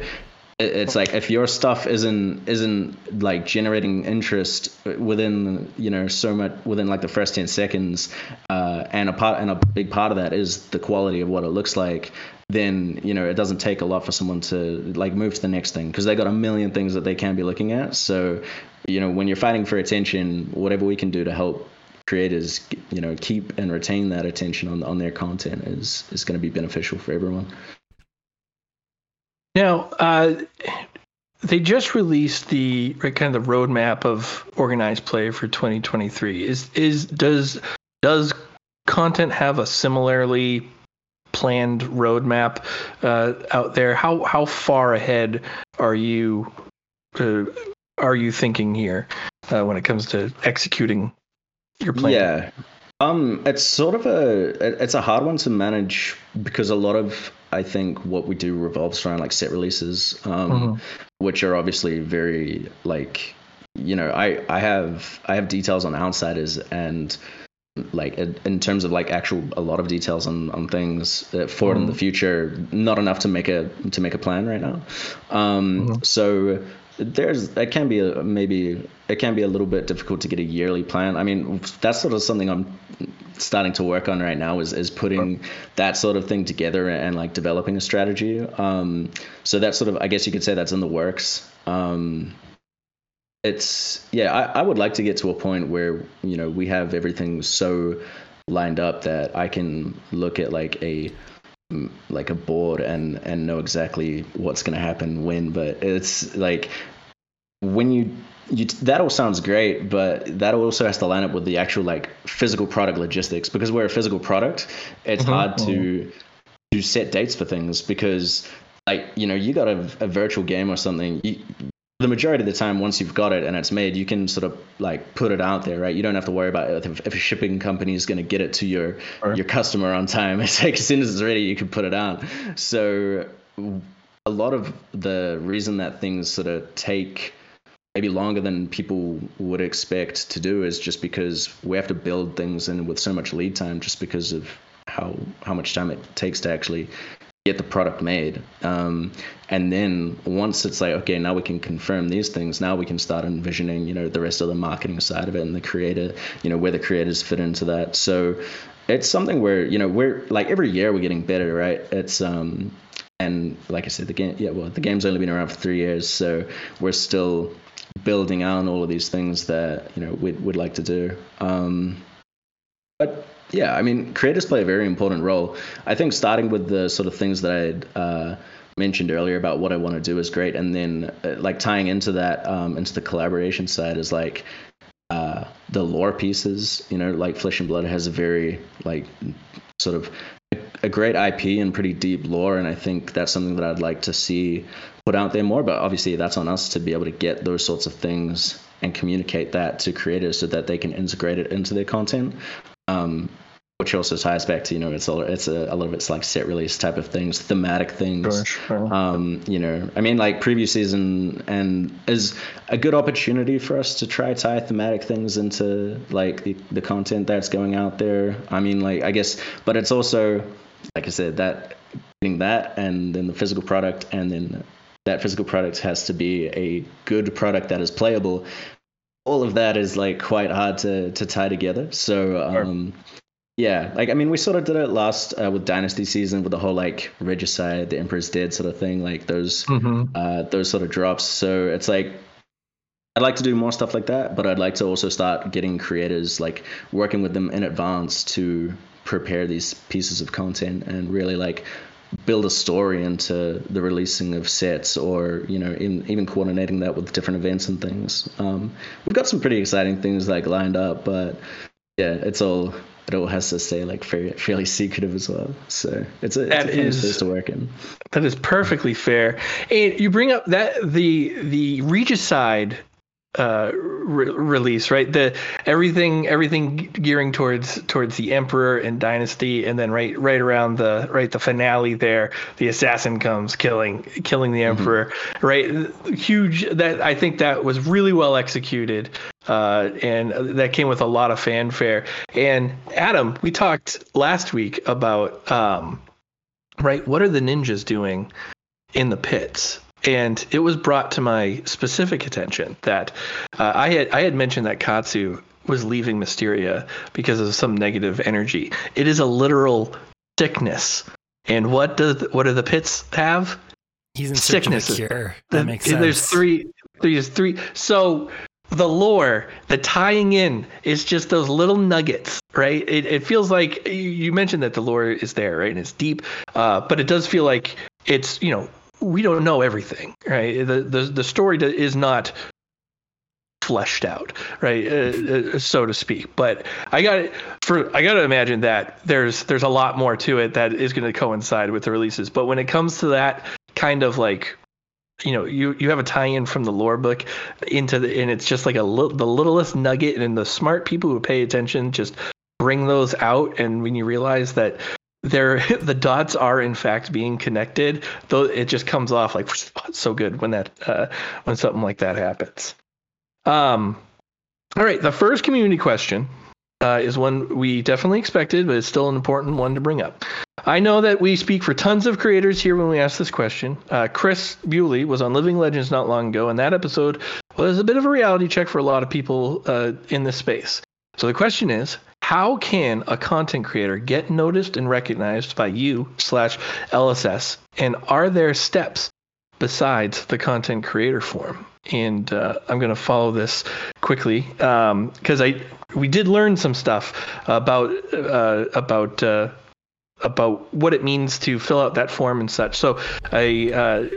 it's like if your stuff isn't isn't like generating interest within you know so much within like the first 10 seconds uh, and a part and a big part of that is the quality of what it looks like then you know it doesn't take a lot for someone to like move to the next thing because they got a million things that they can be looking at. So you know when you're fighting for attention whatever we can do to help creators you know keep and retain that attention on on their content is is going to be beneficial for everyone. Now uh they just released the right, kind of the roadmap of organized play for 2023 is is does does content have a similarly planned roadmap uh, out there? How how far ahead are you uh, are you thinking here uh, when it comes to executing your plan? Yeah. Um, it's sort of a it's a hard one to manage because a lot of I think what we do revolves around like set releases, um, mm-hmm. which are obviously very like you know I I have I have details on outsiders and like in terms of like actual a lot of details on, on things uh, for mm. in the mm-hmm. future not enough to make a to make a plan right now um, mm-hmm. so there's it can be a, maybe it can be a little bit difficult to get a yearly plan i mean that's sort of something i'm starting to work on right now is, is putting that sort of thing together and like developing a strategy um, so that's sort of i guess you could say that's in the works um, it's yeah I, I would like to get to a point where you know we have everything so lined up that i can look at like a like a board and and know exactly what's going to happen when but it's like when you you, that all sounds great, but that also has to line up with the actual like physical product logistics because we're a physical product. It's mm-hmm. hard to mm-hmm. to set dates for things because like you know you got a, a virtual game or something. You, the majority of the time, once you've got it and it's made, you can sort of like put it out there, right? You don't have to worry about if, if a shipping company is going to get it to your sure. your customer on time. It's like as soon as it's ready, you can put it out. So a lot of the reason that things sort of take maybe longer than people would expect to do is just because we have to build things in with so much lead time, just because of how how much time it takes to actually get the product made. Um, and then once it's like, okay, now we can confirm these things, now we can start envisioning, you know, the rest of the marketing side of it and the creator, you know, where the creators fit into that. So it's something where, you know, we're like every year we're getting better, right? It's, um, and like I said, the game, yeah, well, the game's only been around for three years, so we're still building out all of these things that, you know, we'd, we'd like to do. Um, but yeah, I mean, creators play a very important role. I think starting with the sort of things that I uh, mentioned earlier about what I want to do is great, and then uh, like tying into that um, into the collaboration side is like uh, the lore pieces. You know, like Flesh and Blood has a very like sort of a great IP and pretty deep lore, and I think that's something that I'd like to see put out there more. But obviously, that's on us to be able to get those sorts of things and communicate that to creators so that they can integrate it into their content. Um, which also ties back to you know it's a it's a, a lot of it's like set release type of things, thematic things. Sure, sure. Um, you know, I mean, like preview season and is a good opportunity for us to try tie thematic things into like the, the content that's going out there. I mean, like I guess, but it's also like I said that getting that and then the physical product and then that physical product has to be a good product that is playable all of that is like quite hard to to tie together. So um, yeah, like I mean, we sort of did it last uh, with Dynasty season with the whole like Regicide, the Emperor's Dead sort of thing, like those mm-hmm. uh, those sort of drops. So it's like I'd like to do more stuff like that, but I'd like to also start getting creators like working with them in advance to prepare these pieces of content and really like build a story into the releasing of sets or you know in, even coordinating that with different events and things um, we've got some pretty exciting things like lined up but yeah it's all it all has to stay like fairly, fairly secretive as well. So it's a, That it's a fun is- space to work in. That is perfectly fair. And you bring up that the the Regicide uh, re- release, right? The everything everything gearing towards towards the Emperor and Dynasty, and then right right around the right the finale there, the assassin comes killing killing the Emperor, right? Huge. That I think that was really well executed. Uh, and that came with a lot of fanfare. And Adam, we talked last week about um, right? What are the ninjas doing in the pits? And it was brought to my specific attention that uh, I had I had mentioned that Katsu was leaving Misteria because of some negative energy. It is a literal sickness. And what does what do the pits have? He's in Sicknesses. cure. That The- makes sense. There's three. There's three. So the lore, the tying in, is just those little nuggets, right? It, it feels like you- you mentioned that the lore is there, right? And it's deep, uh, but it does feel like it's you know we don't know everything, right? The the the story is not fleshed out, right, uh, uh, so to speak. But I got for I got to imagine that there's there's a lot more to it that is going to coincide with the releases. But when it comes to that kind of like you know you you have a tie-in from the lore book into the and it's just like a li- the littlest nugget and the smart people who pay attention just bring those out and when you realize that they're the dots are in fact being connected though it just comes off like so good when that uh, when something like that happens um all right the first community question uh, is one we definitely expected but it's still an important one to bring up I know that we speak for tons of creators here when we ask this question. Uh, Chris Bewley was on Living Legends not long ago, and that episode was a bit of a reality check for a lot of people uh, in this space. So the question is, how can a content creator get noticed and recognized by you slash LSS, and are there steps besides the content creator form? And uh, I'm going to follow this quickly because I we did learn some stuff about uh, about. Uh, about what it means to fill out that form and such. So I uh,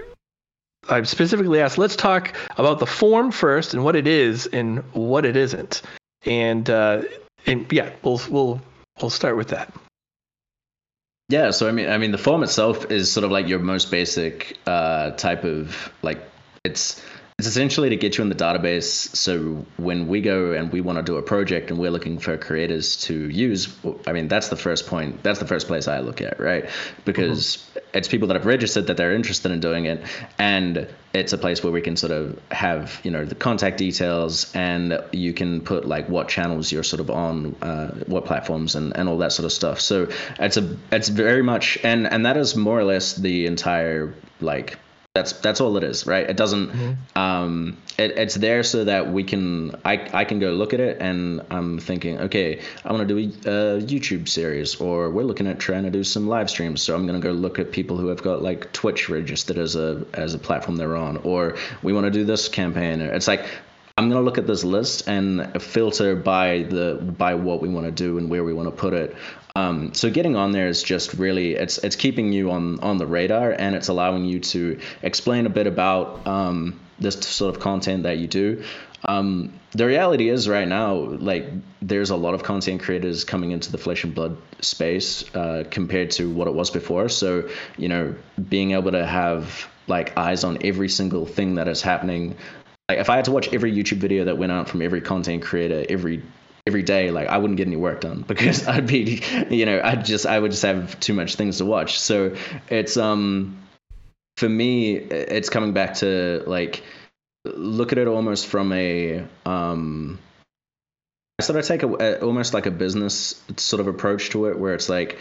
I specifically asked, let's talk about the form first and what it is and what it isn't. And uh, and yeah, we'll we'll we'll start with that. Yeah, so I mean, I mean, the form itself is sort of like your most basic uh, type of like it's it's essentially to get you in the database. So when we go and we want to do a project and we're looking for creators to use, I mean, that's the first point. That's the first place I look at, right? Because it's people that have registered that they're interested in doing it, and it's a place where we can sort of have you know the contact details, and you can put like what channels you're sort of on, uh, what platforms, and and all that sort of stuff. So it's a it's very much and and that is more or less the entire like that's that's all it is, right? It doesn't. Um, it, it's there so that we can. I I can go look at it, and I'm thinking, okay, I want to do a, a YouTube series, or we're looking at trying to do some live streams. So I'm gonna go look at people who have got like Twitch registered as a as a platform they're on, or we want to do this campaign. It's like I'm gonna look at this list and filter by the by what we want to do and where we want to put it. Um, so getting on there is just really it's it's keeping you on on the radar and it's allowing you to explain a bit about um, this sort of content that you do. Um, the reality is right now, like there's a lot of content creators coming into the flesh and blood space uh, compared to what it was before. So you know, being able to have like eyes on every single thing that is happening like if I had to watch every YouTube video that went out from every content creator every every day, like I wouldn't get any work done because I'd be, you know, I'd just I would just have too much things to watch. So it's um for me, it's coming back to like look at it almost from a um I sort of take a, almost like a business sort of approach to it where it's like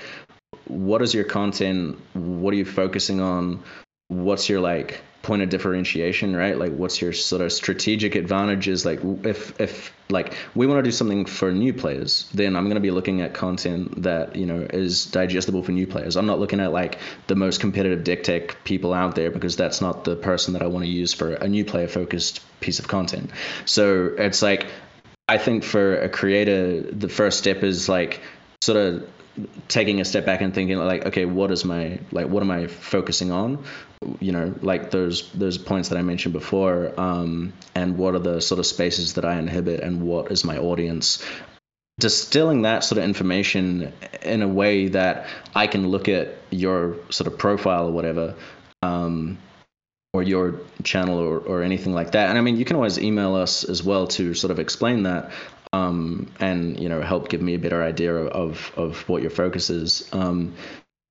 what is your content what are you focusing on what's your like point of differentiation right? Like what's your sort of strategic advantages? Like if if like we want to do something for new players then i'm going to be looking at content that you know is digestible for new players. I'm not looking at like the most competitive dick tech people out there because that's not the person that i want to use for a new player focused piece of content. So it's like i think for a creator the first step is like sort of taking a step back and thinking like okay what is my like what am i focusing on you know like those those points that i mentioned before um and what are the sort of spaces that i inhibit and what is my audience distilling that sort of information in a way that I can look at your sort of profile or whatever, um, or your channel or, or anything like that. And I mean, you can always email us as well to sort of explain that. Um, and you know help give me a better idea of of what your focus is. Um,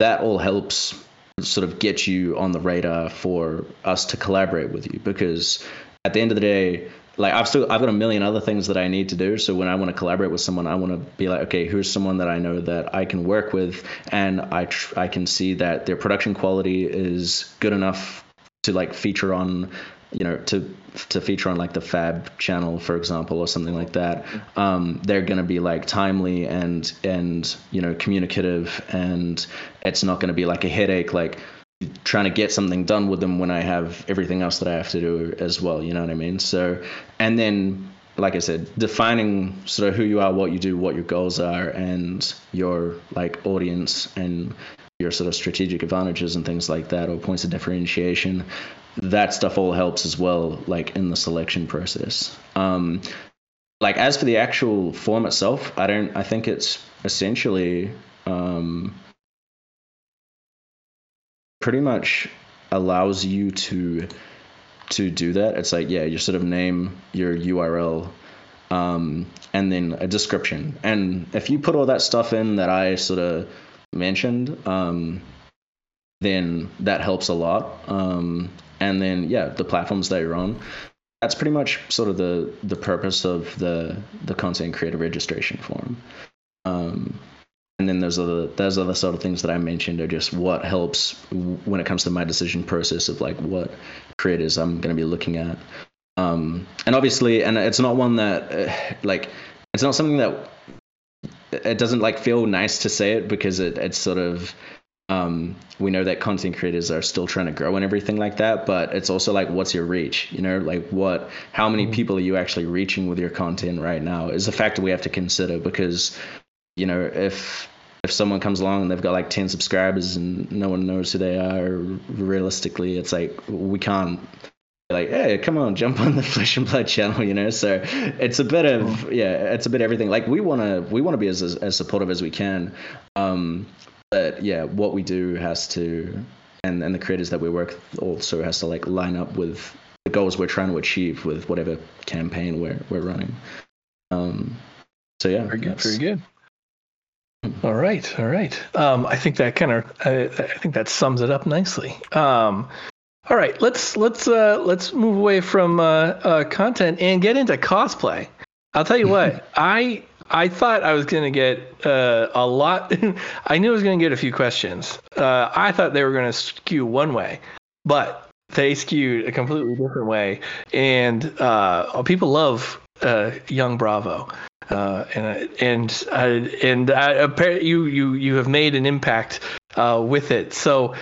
that all helps sort of get you on the radar for us to collaborate with you because at the end of the day like I've still I've got a million other things that I need to do. So when I want to collaborate with someone, I want to be like, okay, here's someone that I know that I can work with, and I tr- I can see that their production quality is good enough to like feature on, you know, to to feature on like the Fab channel, for example, or something like that. Um, they're gonna be like timely and and you know communicative, and it's not gonna be like a headache like trying to get something done with them when I have everything else that I have to do as well. You know what I mean? So, and then, like I said, defining sort of who you are, what you do, what your goals are, and your like audience and your sort of strategic advantages and things like that, or points of differentiation. That stuff all helps as well, like in the selection process. Um, like as for the actual form itself, I don't. I think it's essentially. Um, pretty much allows you to to do that. It's like yeah, you sort of name your URL um, and then a description. And if you put all that stuff in that I sort of mentioned, um, then that helps a lot. Um, and then yeah, the platforms that you're on. That's pretty much sort of the the purpose of the the content creator registration form. Um, and then there's other those other sort of things that I mentioned are just what helps when it comes to my decision process of like what creators I'm going to be looking at. Um, and obviously, and it's not one that uh, like it's not something that it doesn't like feel nice to say it because it, it's sort of um, we know that content creators are still trying to grow and everything like that but it's also like what's your reach you know like what how many mm-hmm. people are you actually reaching with your content right now is a factor we have to consider because you know, if if someone comes along and they've got like 10 subscribers and no one knows who they are, realistically, it's like we can't like, hey, come on, jump on the Flesh and Blood channel, you know. So it's a bit of yeah, it's a bit everything. Like we wanna we wanna be as as supportive as we can, um, but yeah, what we do has to, and and the creators that we work with also has to like line up with the goals we're trying to achieve with whatever campaign we're we're running. Um, so yeah, very good, very good. All right, all right. Um, I think that kind of, I, I, think that sums it up nicely. Um, all right, let's let's uh, let's move away from uh, uh, content and get into cosplay. I'll tell you what, I I thought I was gonna get uh, a lot. I knew I was gonna get a few questions. Uh, I thought they were gonna skew one way, but they skewed a completely different way, and uh, people love young Bravo. Uh, and and uh, and uh, you you you have made an impact uh, with it. So,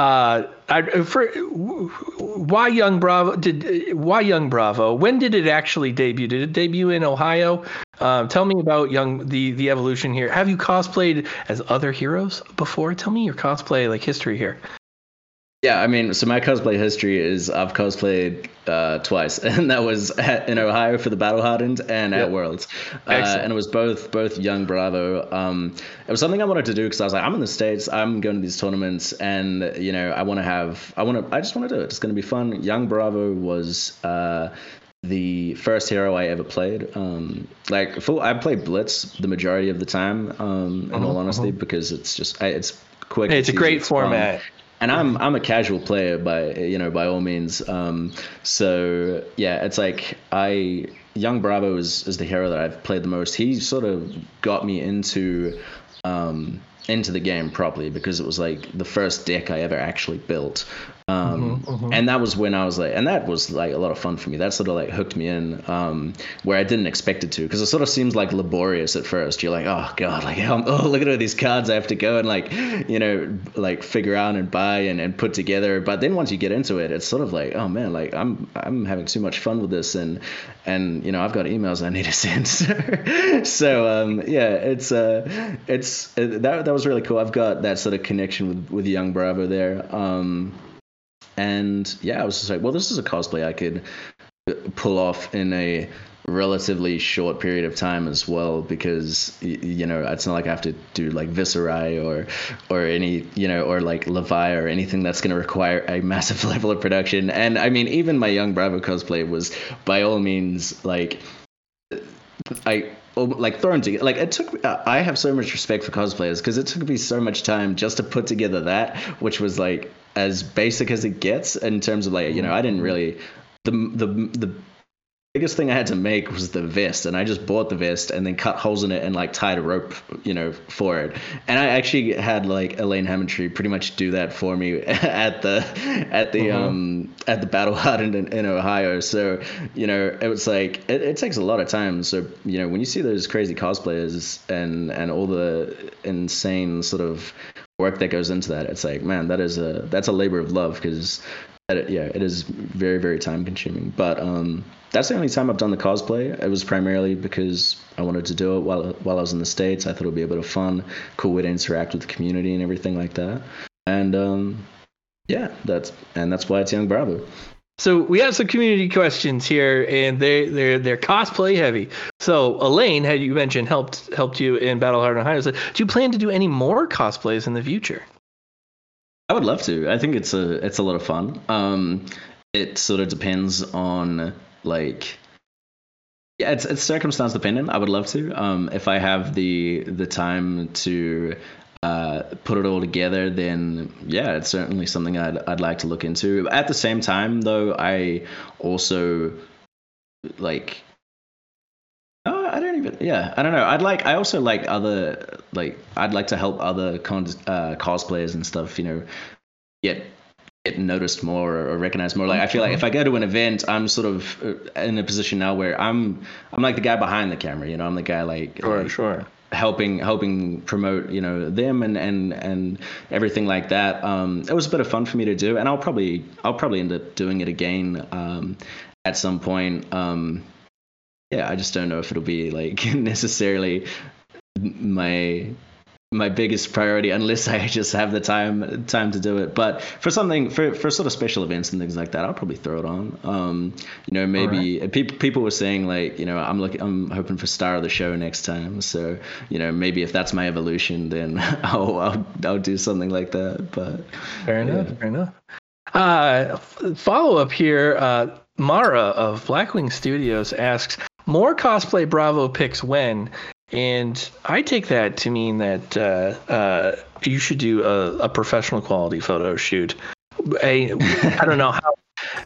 uh, I, for why Young Bravo did why Young Bravo? When did it actually debut? Did it debut in Ohio? Um, tell me about Young the the evolution here. Have you cosplayed as other heroes before? Tell me your cosplay like history here. Yeah, I mean, so my cosplay history is I've cosplayed uh, twice, and that was at, in Ohio for the Battle Hardened and yep. at Worlds, uh, and it was both both Young Bravo. Um, it was something I wanted to do because I was like, I'm in the states, I'm going to these tournaments, and you know, I want to have, I want to, I just want to do it. It's going to be fun. Young Bravo was. Uh, the first hero I ever played. Um, like full, I played Blitz the majority of the time. Um, in uh-huh, all honesty, uh-huh. because it's just it's quick. Hey, it's, it's a great format. And I'm I'm a casual player by you know by all means. Um, so yeah, it's like I Young Bravo is is the hero that I've played the most. He sort of got me into um, into the game properly because it was like the first deck I ever actually built. Um, mm-hmm, mm-hmm. And that was when I was like, and that was like a lot of fun for me. That sort of like hooked me in um, where I didn't expect it to because it sort of seems like laborious at first. You're like, oh god, like oh look at all these cards I have to go and like you know like figure out and buy and, and put together. But then once you get into it, it's sort of like oh man, like I'm I'm having too much fun with this and and you know I've got emails I need to send. so um, yeah, it's uh it's it, that that was really cool. I've got that sort of connection with with young Bravo there. Um, and yeah, I was just like, well, this is a cosplay I could pull off in a relatively short period of time as well because you know it's not like I have to do like Viserai or or any you know or like Levia or anything that's going to require a massive level of production. And I mean even my young Bravo cosplay was by all means like I Oh, like thrown together like it took uh, I have so much respect for cosplayers because it took me so much time just to put together that which was like as basic as it gets in terms of like you know I didn't really the the the biggest thing I had to make was the vest, and I just bought the vest and then cut holes in it and like tied a rope, you know, for it. And I actually had like Elaine Hammondtree pretty much do that for me at the at the uh-huh. um at the Battle Hut in, in Ohio. So you know, it was like it, it takes a lot of time. So you know, when you see those crazy cosplayers and and all the insane sort of work that goes into that, it's like man, that is a that's a labor of love because yeah, it is very very time consuming. But um that's the only time I've done the cosplay. It was primarily because I wanted to do it while while I was in the states. I thought it would be a bit of fun, cool way to interact with the community and everything like that. And um, yeah, that's and that's why it's Young Bravo. So we have some community questions here, and they they're they're cosplay heavy. So Elaine, had you mentioned, helped helped you in Battle Hard Ohio. So do you plan to do any more cosplays in the future? I would love to. I think it's a it's a lot of fun. Um, it sort of depends on like yeah, it's it's circumstance dependent. I would love to. Um, if I have the the time to uh, put it all together, then yeah, it's certainly something I'd I'd like to look into. At the same time, though, I also like. I don't even. Yeah, I don't know. I'd like. I also like other. Like, I'd like to help other con- uh, cosplayers and stuff. You know, get get noticed more or recognized more. Like I feel like if I go to an event, I'm sort of uh, in a position now where I'm I'm like the guy behind the camera. You know, I'm the guy like sure, like, sure. helping helping promote you know them and and and everything like that. Um, it was a bit of fun for me to do, and I'll probably I'll probably end up doing it again um, at some point. Um, yeah, I just don't know if it'll be like necessarily my my biggest priority unless I just have the time time to do it. But for something for for sort of special events and things like that, I'll probably throw it on. Um, you know, maybe right. people people were saying like, you know, I'm looking I'm hoping for star of the show next time. So you know, maybe if that's my evolution, then I'll I'll, I'll do something like that. But fair enough, yeah. fair enough. Uh, follow up here. Uh, Mara of Blackwing Studios asks, more cosplay Bravo picks when? And I take that to mean that uh, uh, you should do a, a, professional quality photo shoot. I I don't know how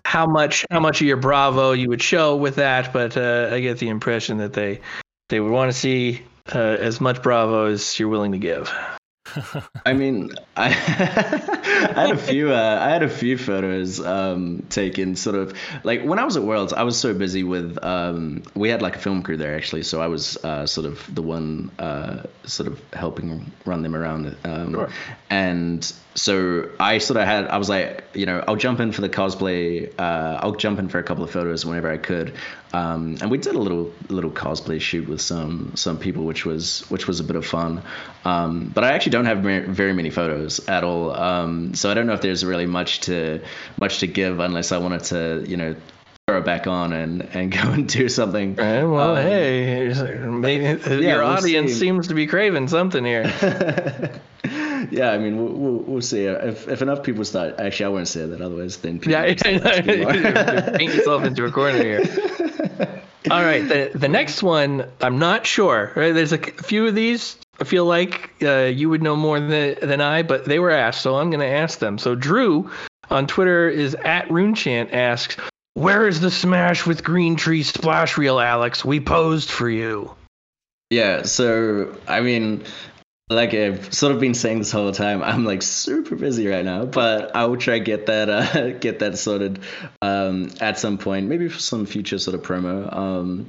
how much how much of your Bravo you would show with that, but uh, I get the impression that they they would want to see uh, as much Bravo as you're willing to give. I mean, I, I had a few. Uh, I had a few photos um, taken. Sort of like when I was at Worlds, I was so busy with. Um, we had like a film crew there actually, so I was uh, sort of the one uh, sort of helping run them around. Um, sure. And so I sort of had. I was like, you know, I'll jump in for the cosplay. Uh, I'll jump in for a couple of photos whenever I could. Um, and we did a little little cosplay shoot with some some people, which was which was a bit of fun. Um, but I actually don't have very many photos at all, um, so I don't know if there's really much to much to give unless I wanted to, you know, throw it back on and and go and do something. Right, well, um, hey, maybe yeah, your we'll audience see. seems to be craving something here. yeah, I mean, we'll, we'll, we'll, see. If, if enough people start, actually, I won't say that. Otherwise, then people yeah, paint yourself into a corner here. All right, the the next one, I'm not sure. Right, there's a few of these. I feel like uh, you would know more than than I, but they were asked, so I'm going to ask them. So Drew on Twitter is at RuneChant asks, "Where is the smash with Green Tree splash reel, Alex? We posed for you." Yeah, so I mean, like I've sort of been saying this whole time, I'm like super busy right now, but I will try get that uh, get that sorted um, at some point, maybe for some future sort of promo. Um,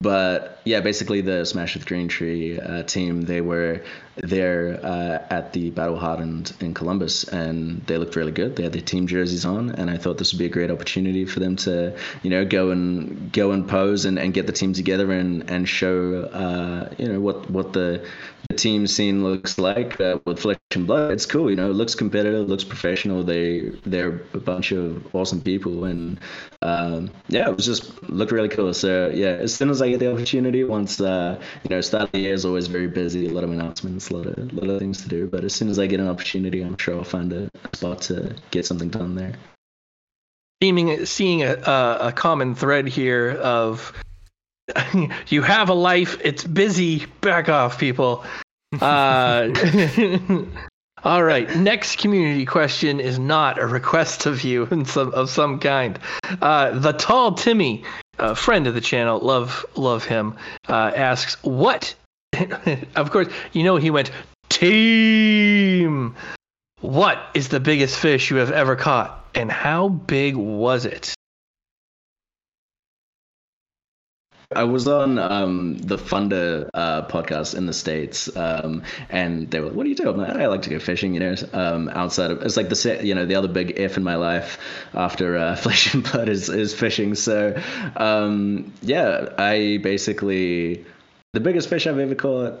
but yeah, basically the Smash with Green Tree uh, team, they were there uh, at the Battle Hardened in Columbus, and they looked really good. They had their team jerseys on, and I thought this would be a great opportunity for them to, you know, go and go and pose and, and get the team together and and show, uh, you know, what what the, the team scene looks like uh, with Flesh and Blood. It's cool, you know. It looks competitive, looks professional. They they're a bunch of awesome people, and um, yeah, it was just looked really cool. So yeah, as soon as I get the opportunity, once uh, you know, start of the year is always very busy, a lot of announcements, a lot of a lot of things to do. But as soon as I get an opportunity, I'm sure I'll find a spot to get something done there. Seeming seeing a, a, a common thread here of you have a life. It's busy. Back off, people. Uh, all right. Next community question is not a request of you in some, of some kind. Uh, the tall Timmy, friend of the channel, love love him, uh, asks what. of course, you know he went team. What is the biggest fish you have ever caught, and how big was it? I was on um, the Funder uh, podcast in the states, um, and they were, like, "What do you do?" I'm like, "I like to go fishing." You know, um, outside of it's like the you know the other big F in my life after uh, Flesh and Blood is is fishing. So, um, yeah, I basically the biggest fish I've ever caught.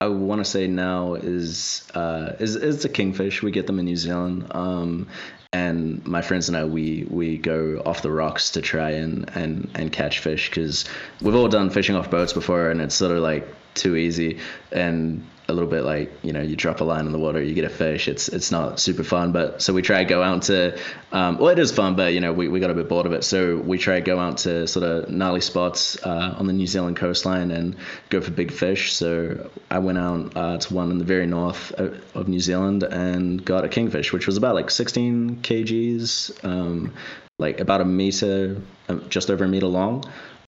I want to say now is uh, is is the kingfish. We get them in New Zealand, um, and my friends and I we we go off the rocks to try and and and catch fish because we've all done fishing off boats before and it's sort of like too easy. And a little bit like you know you drop a line in the water you get a fish it's it's not super fun. But so we try to go out to um, well it is fun but you know we, we got a bit bored of it. So we try to go out to sort of gnarly spots uh, on the New Zealand coastline and go for big fish. So I went out uh, to one in the very north of New Zealand and got a kingfish which was about like 16 kgs um, like about a meter um, just over a meter long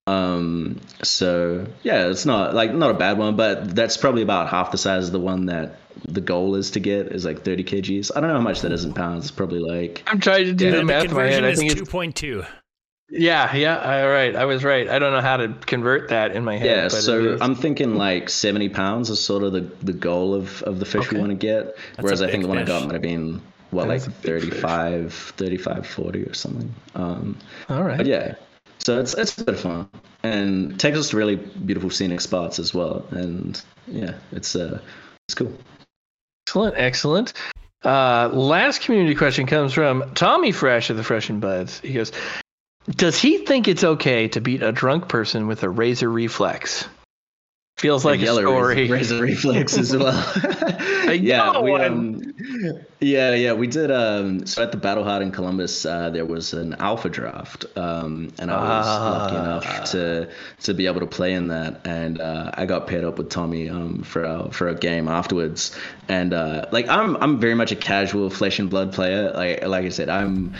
um, so yeah, it's not like not a bad one, but that's probably about half the size of the one that the goal is to get is like 30 kgs. I don't know how much that is in pounds. It's probably like I'm trying to do yeah, the math in my head. I think it's 2.2. Yeah, yeah, all right. I was right. I don't know how to convert that in my head. Yeah, so I'm thinking like 70 pounds is sort of the, the goal of, of the fish okay. we want to get. That's Whereas I think the one I got might have been what like 35, 35, 40 or something. Um, all right. But yeah, so it's it's a bit of fun and takes us to really beautiful scenic spots as well. And yeah, it's uh it's cool. Excellent, excellent. Uh, last community question comes from Tommy Fresh of the Fresh and Buds. He goes, "Does he think it's okay to beat a drunk person with a razor reflex?" Feels like a, a story. Razor, reflex as well. yeah, we, um, yeah, yeah, we did. Um, so at the Battle Hard in Columbus, uh, there was an alpha draft, um, and I was lucky enough to to be able to play in that, and uh, I got paired up with Tommy um, for a, for a game afterwards, and uh, like I'm I'm very much a casual flesh and blood player. Like like I said, I'm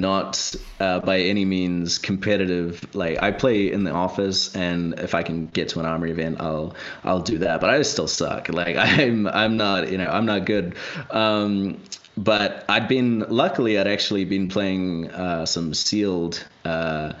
not uh, by any means competitive. Like I play in the office, and if I can get to an armory event, I'll I'll do that. But I still suck. Like I'm I'm not you know I'm not good. Um, but I'd been luckily I'd actually been playing uh, some sealed uh,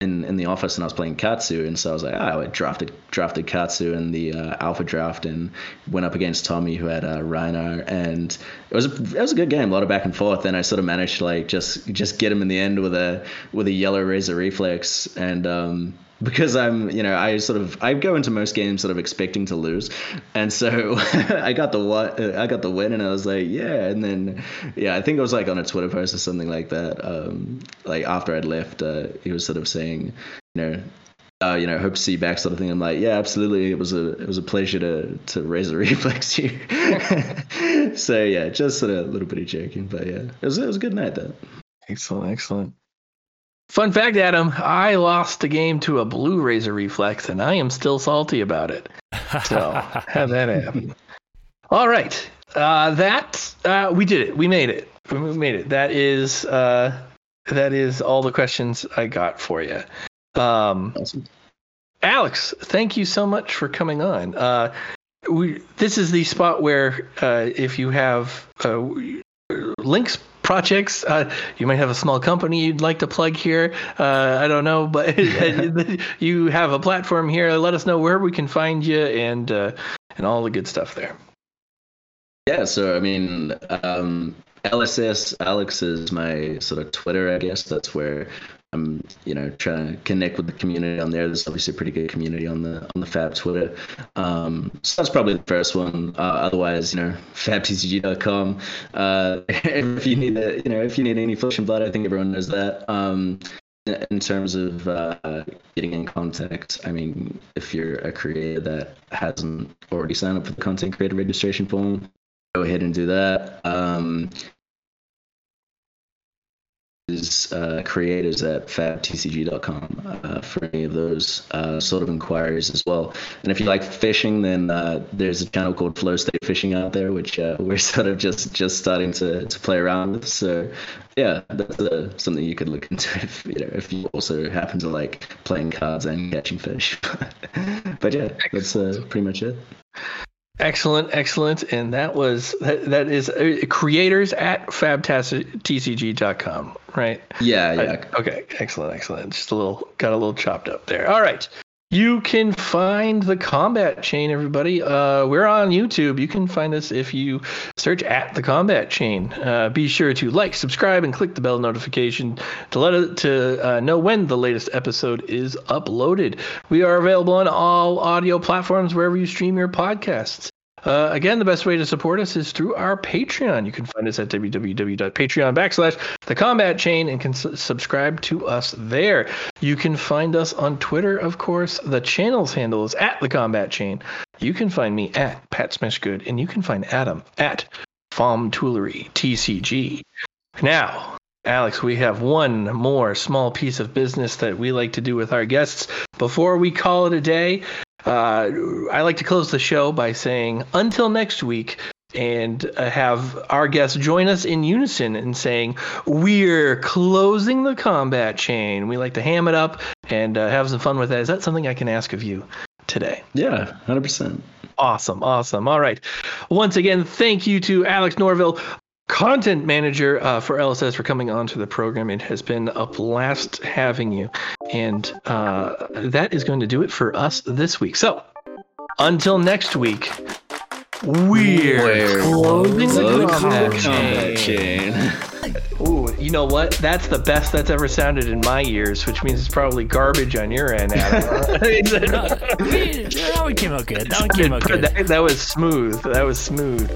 in in the office and I was playing Katsu and so I was like oh, I drafted drafted Katsu in the uh, alpha draft and went up against Tommy who had uh, Rhinar. And it was a, it was a good game a lot of back and forth and I sort of managed to like just just get him in the end with a with a yellow razor reflex. And um, because I'm, you know, I sort of I go into most games sort of expecting to lose, and so I got the I got the win, and I was like, yeah, and then yeah, I think it was like on a Twitter post or something like that. Um, like after I'd left, uh, he was sort of saying, you know. Uh, you know, hope to see you back, sort of thing. I'm like, yeah, absolutely. It was a it was a pleasure to to raise a reflex you. so yeah, just sort of a little bit of joking, but yeah, it was it was a good night though. Excellent, excellent. Fun fact, Adam, I lost the game to a blue razor reflex, and I am still salty about it. So have that happen. All right, uh, that uh, we did it. We made it. We made it. That is uh, that is all the questions I got for you. Um, awesome. Alex, thank you so much for coming on. Uh, we, this is the spot where uh, if you have uh, links projects. Uh, you might have a small company you'd like to plug here. Uh, I don't know, but you have a platform here. Let us know where we can find you and uh, and all the good stuff there. Yeah, so I mean, um, LSS Alex is my sort of Twitter, I guess. That's where I'm you know trying to connect with the community on there. There's obviously a pretty good community on the on the Fab Twitter. Um, so that's probably the first one. Uh, otherwise, you know, fabtcg.com. Uh, if you need a, you know if you need any flesh and blood, I think everyone knows that. Um, in terms of uh, getting in contact, I mean, if you're a creator that hasn't already signed up for the content creator registration form, go ahead and do that. Um, is uh, creators at fabtcg.com uh, for any of those uh, sort of inquiries as well. And if you like fishing, then uh, there's a channel called Flow State Fishing out there, which uh, we're sort of just just starting to, to play around with. So yeah, that's uh, something you could look into if you know if you also happen to like playing cards and catching fish. but yeah, that's pretty much it. Excellent, excellent. And that was that, that is uh, creators at fabtcg.com, right? Yeah, yeah. I, okay, excellent, excellent. Just a little got a little chopped up there. All right. You can find the combat chain, everybody. Uh, we're on YouTube. You can find us if you search at the combat chain. Uh, be sure to like, subscribe, and click the bell notification to let it to uh, know when the latest episode is uploaded. We are available on all audio platforms wherever you stream your podcasts. Uh, again, the best way to support us is through our Patreon. You can find us at www.patreon backslash the combat chain and can su- subscribe to us there. You can find us on Twitter, of course. The channel's handle is at the combat chain. You can find me at Pat Smashgood, and you can find Adam at Fom TCG. Now, Alex, we have one more small piece of business that we like to do with our guests before we call it a day. Uh, I like to close the show by saying, until next week, and uh, have our guests join us in unison and saying, We're closing the combat chain. We like to ham it up and uh, have some fun with that. Is that something I can ask of you today? Yeah, 100%. Awesome, awesome. All right. Once again, thank you to Alex Norvill, content manager uh, for LSS, for coming on to the program. It has been a blast having you. And uh, that is going to do it for us this week. So until next week, we're, we're closing the combat, chain. Ooh, you know what? That's the best that's ever sounded in my ears, which means it's probably garbage on your end, Adam. that one came out good. That one came out good. That, that was smooth. That was smooth.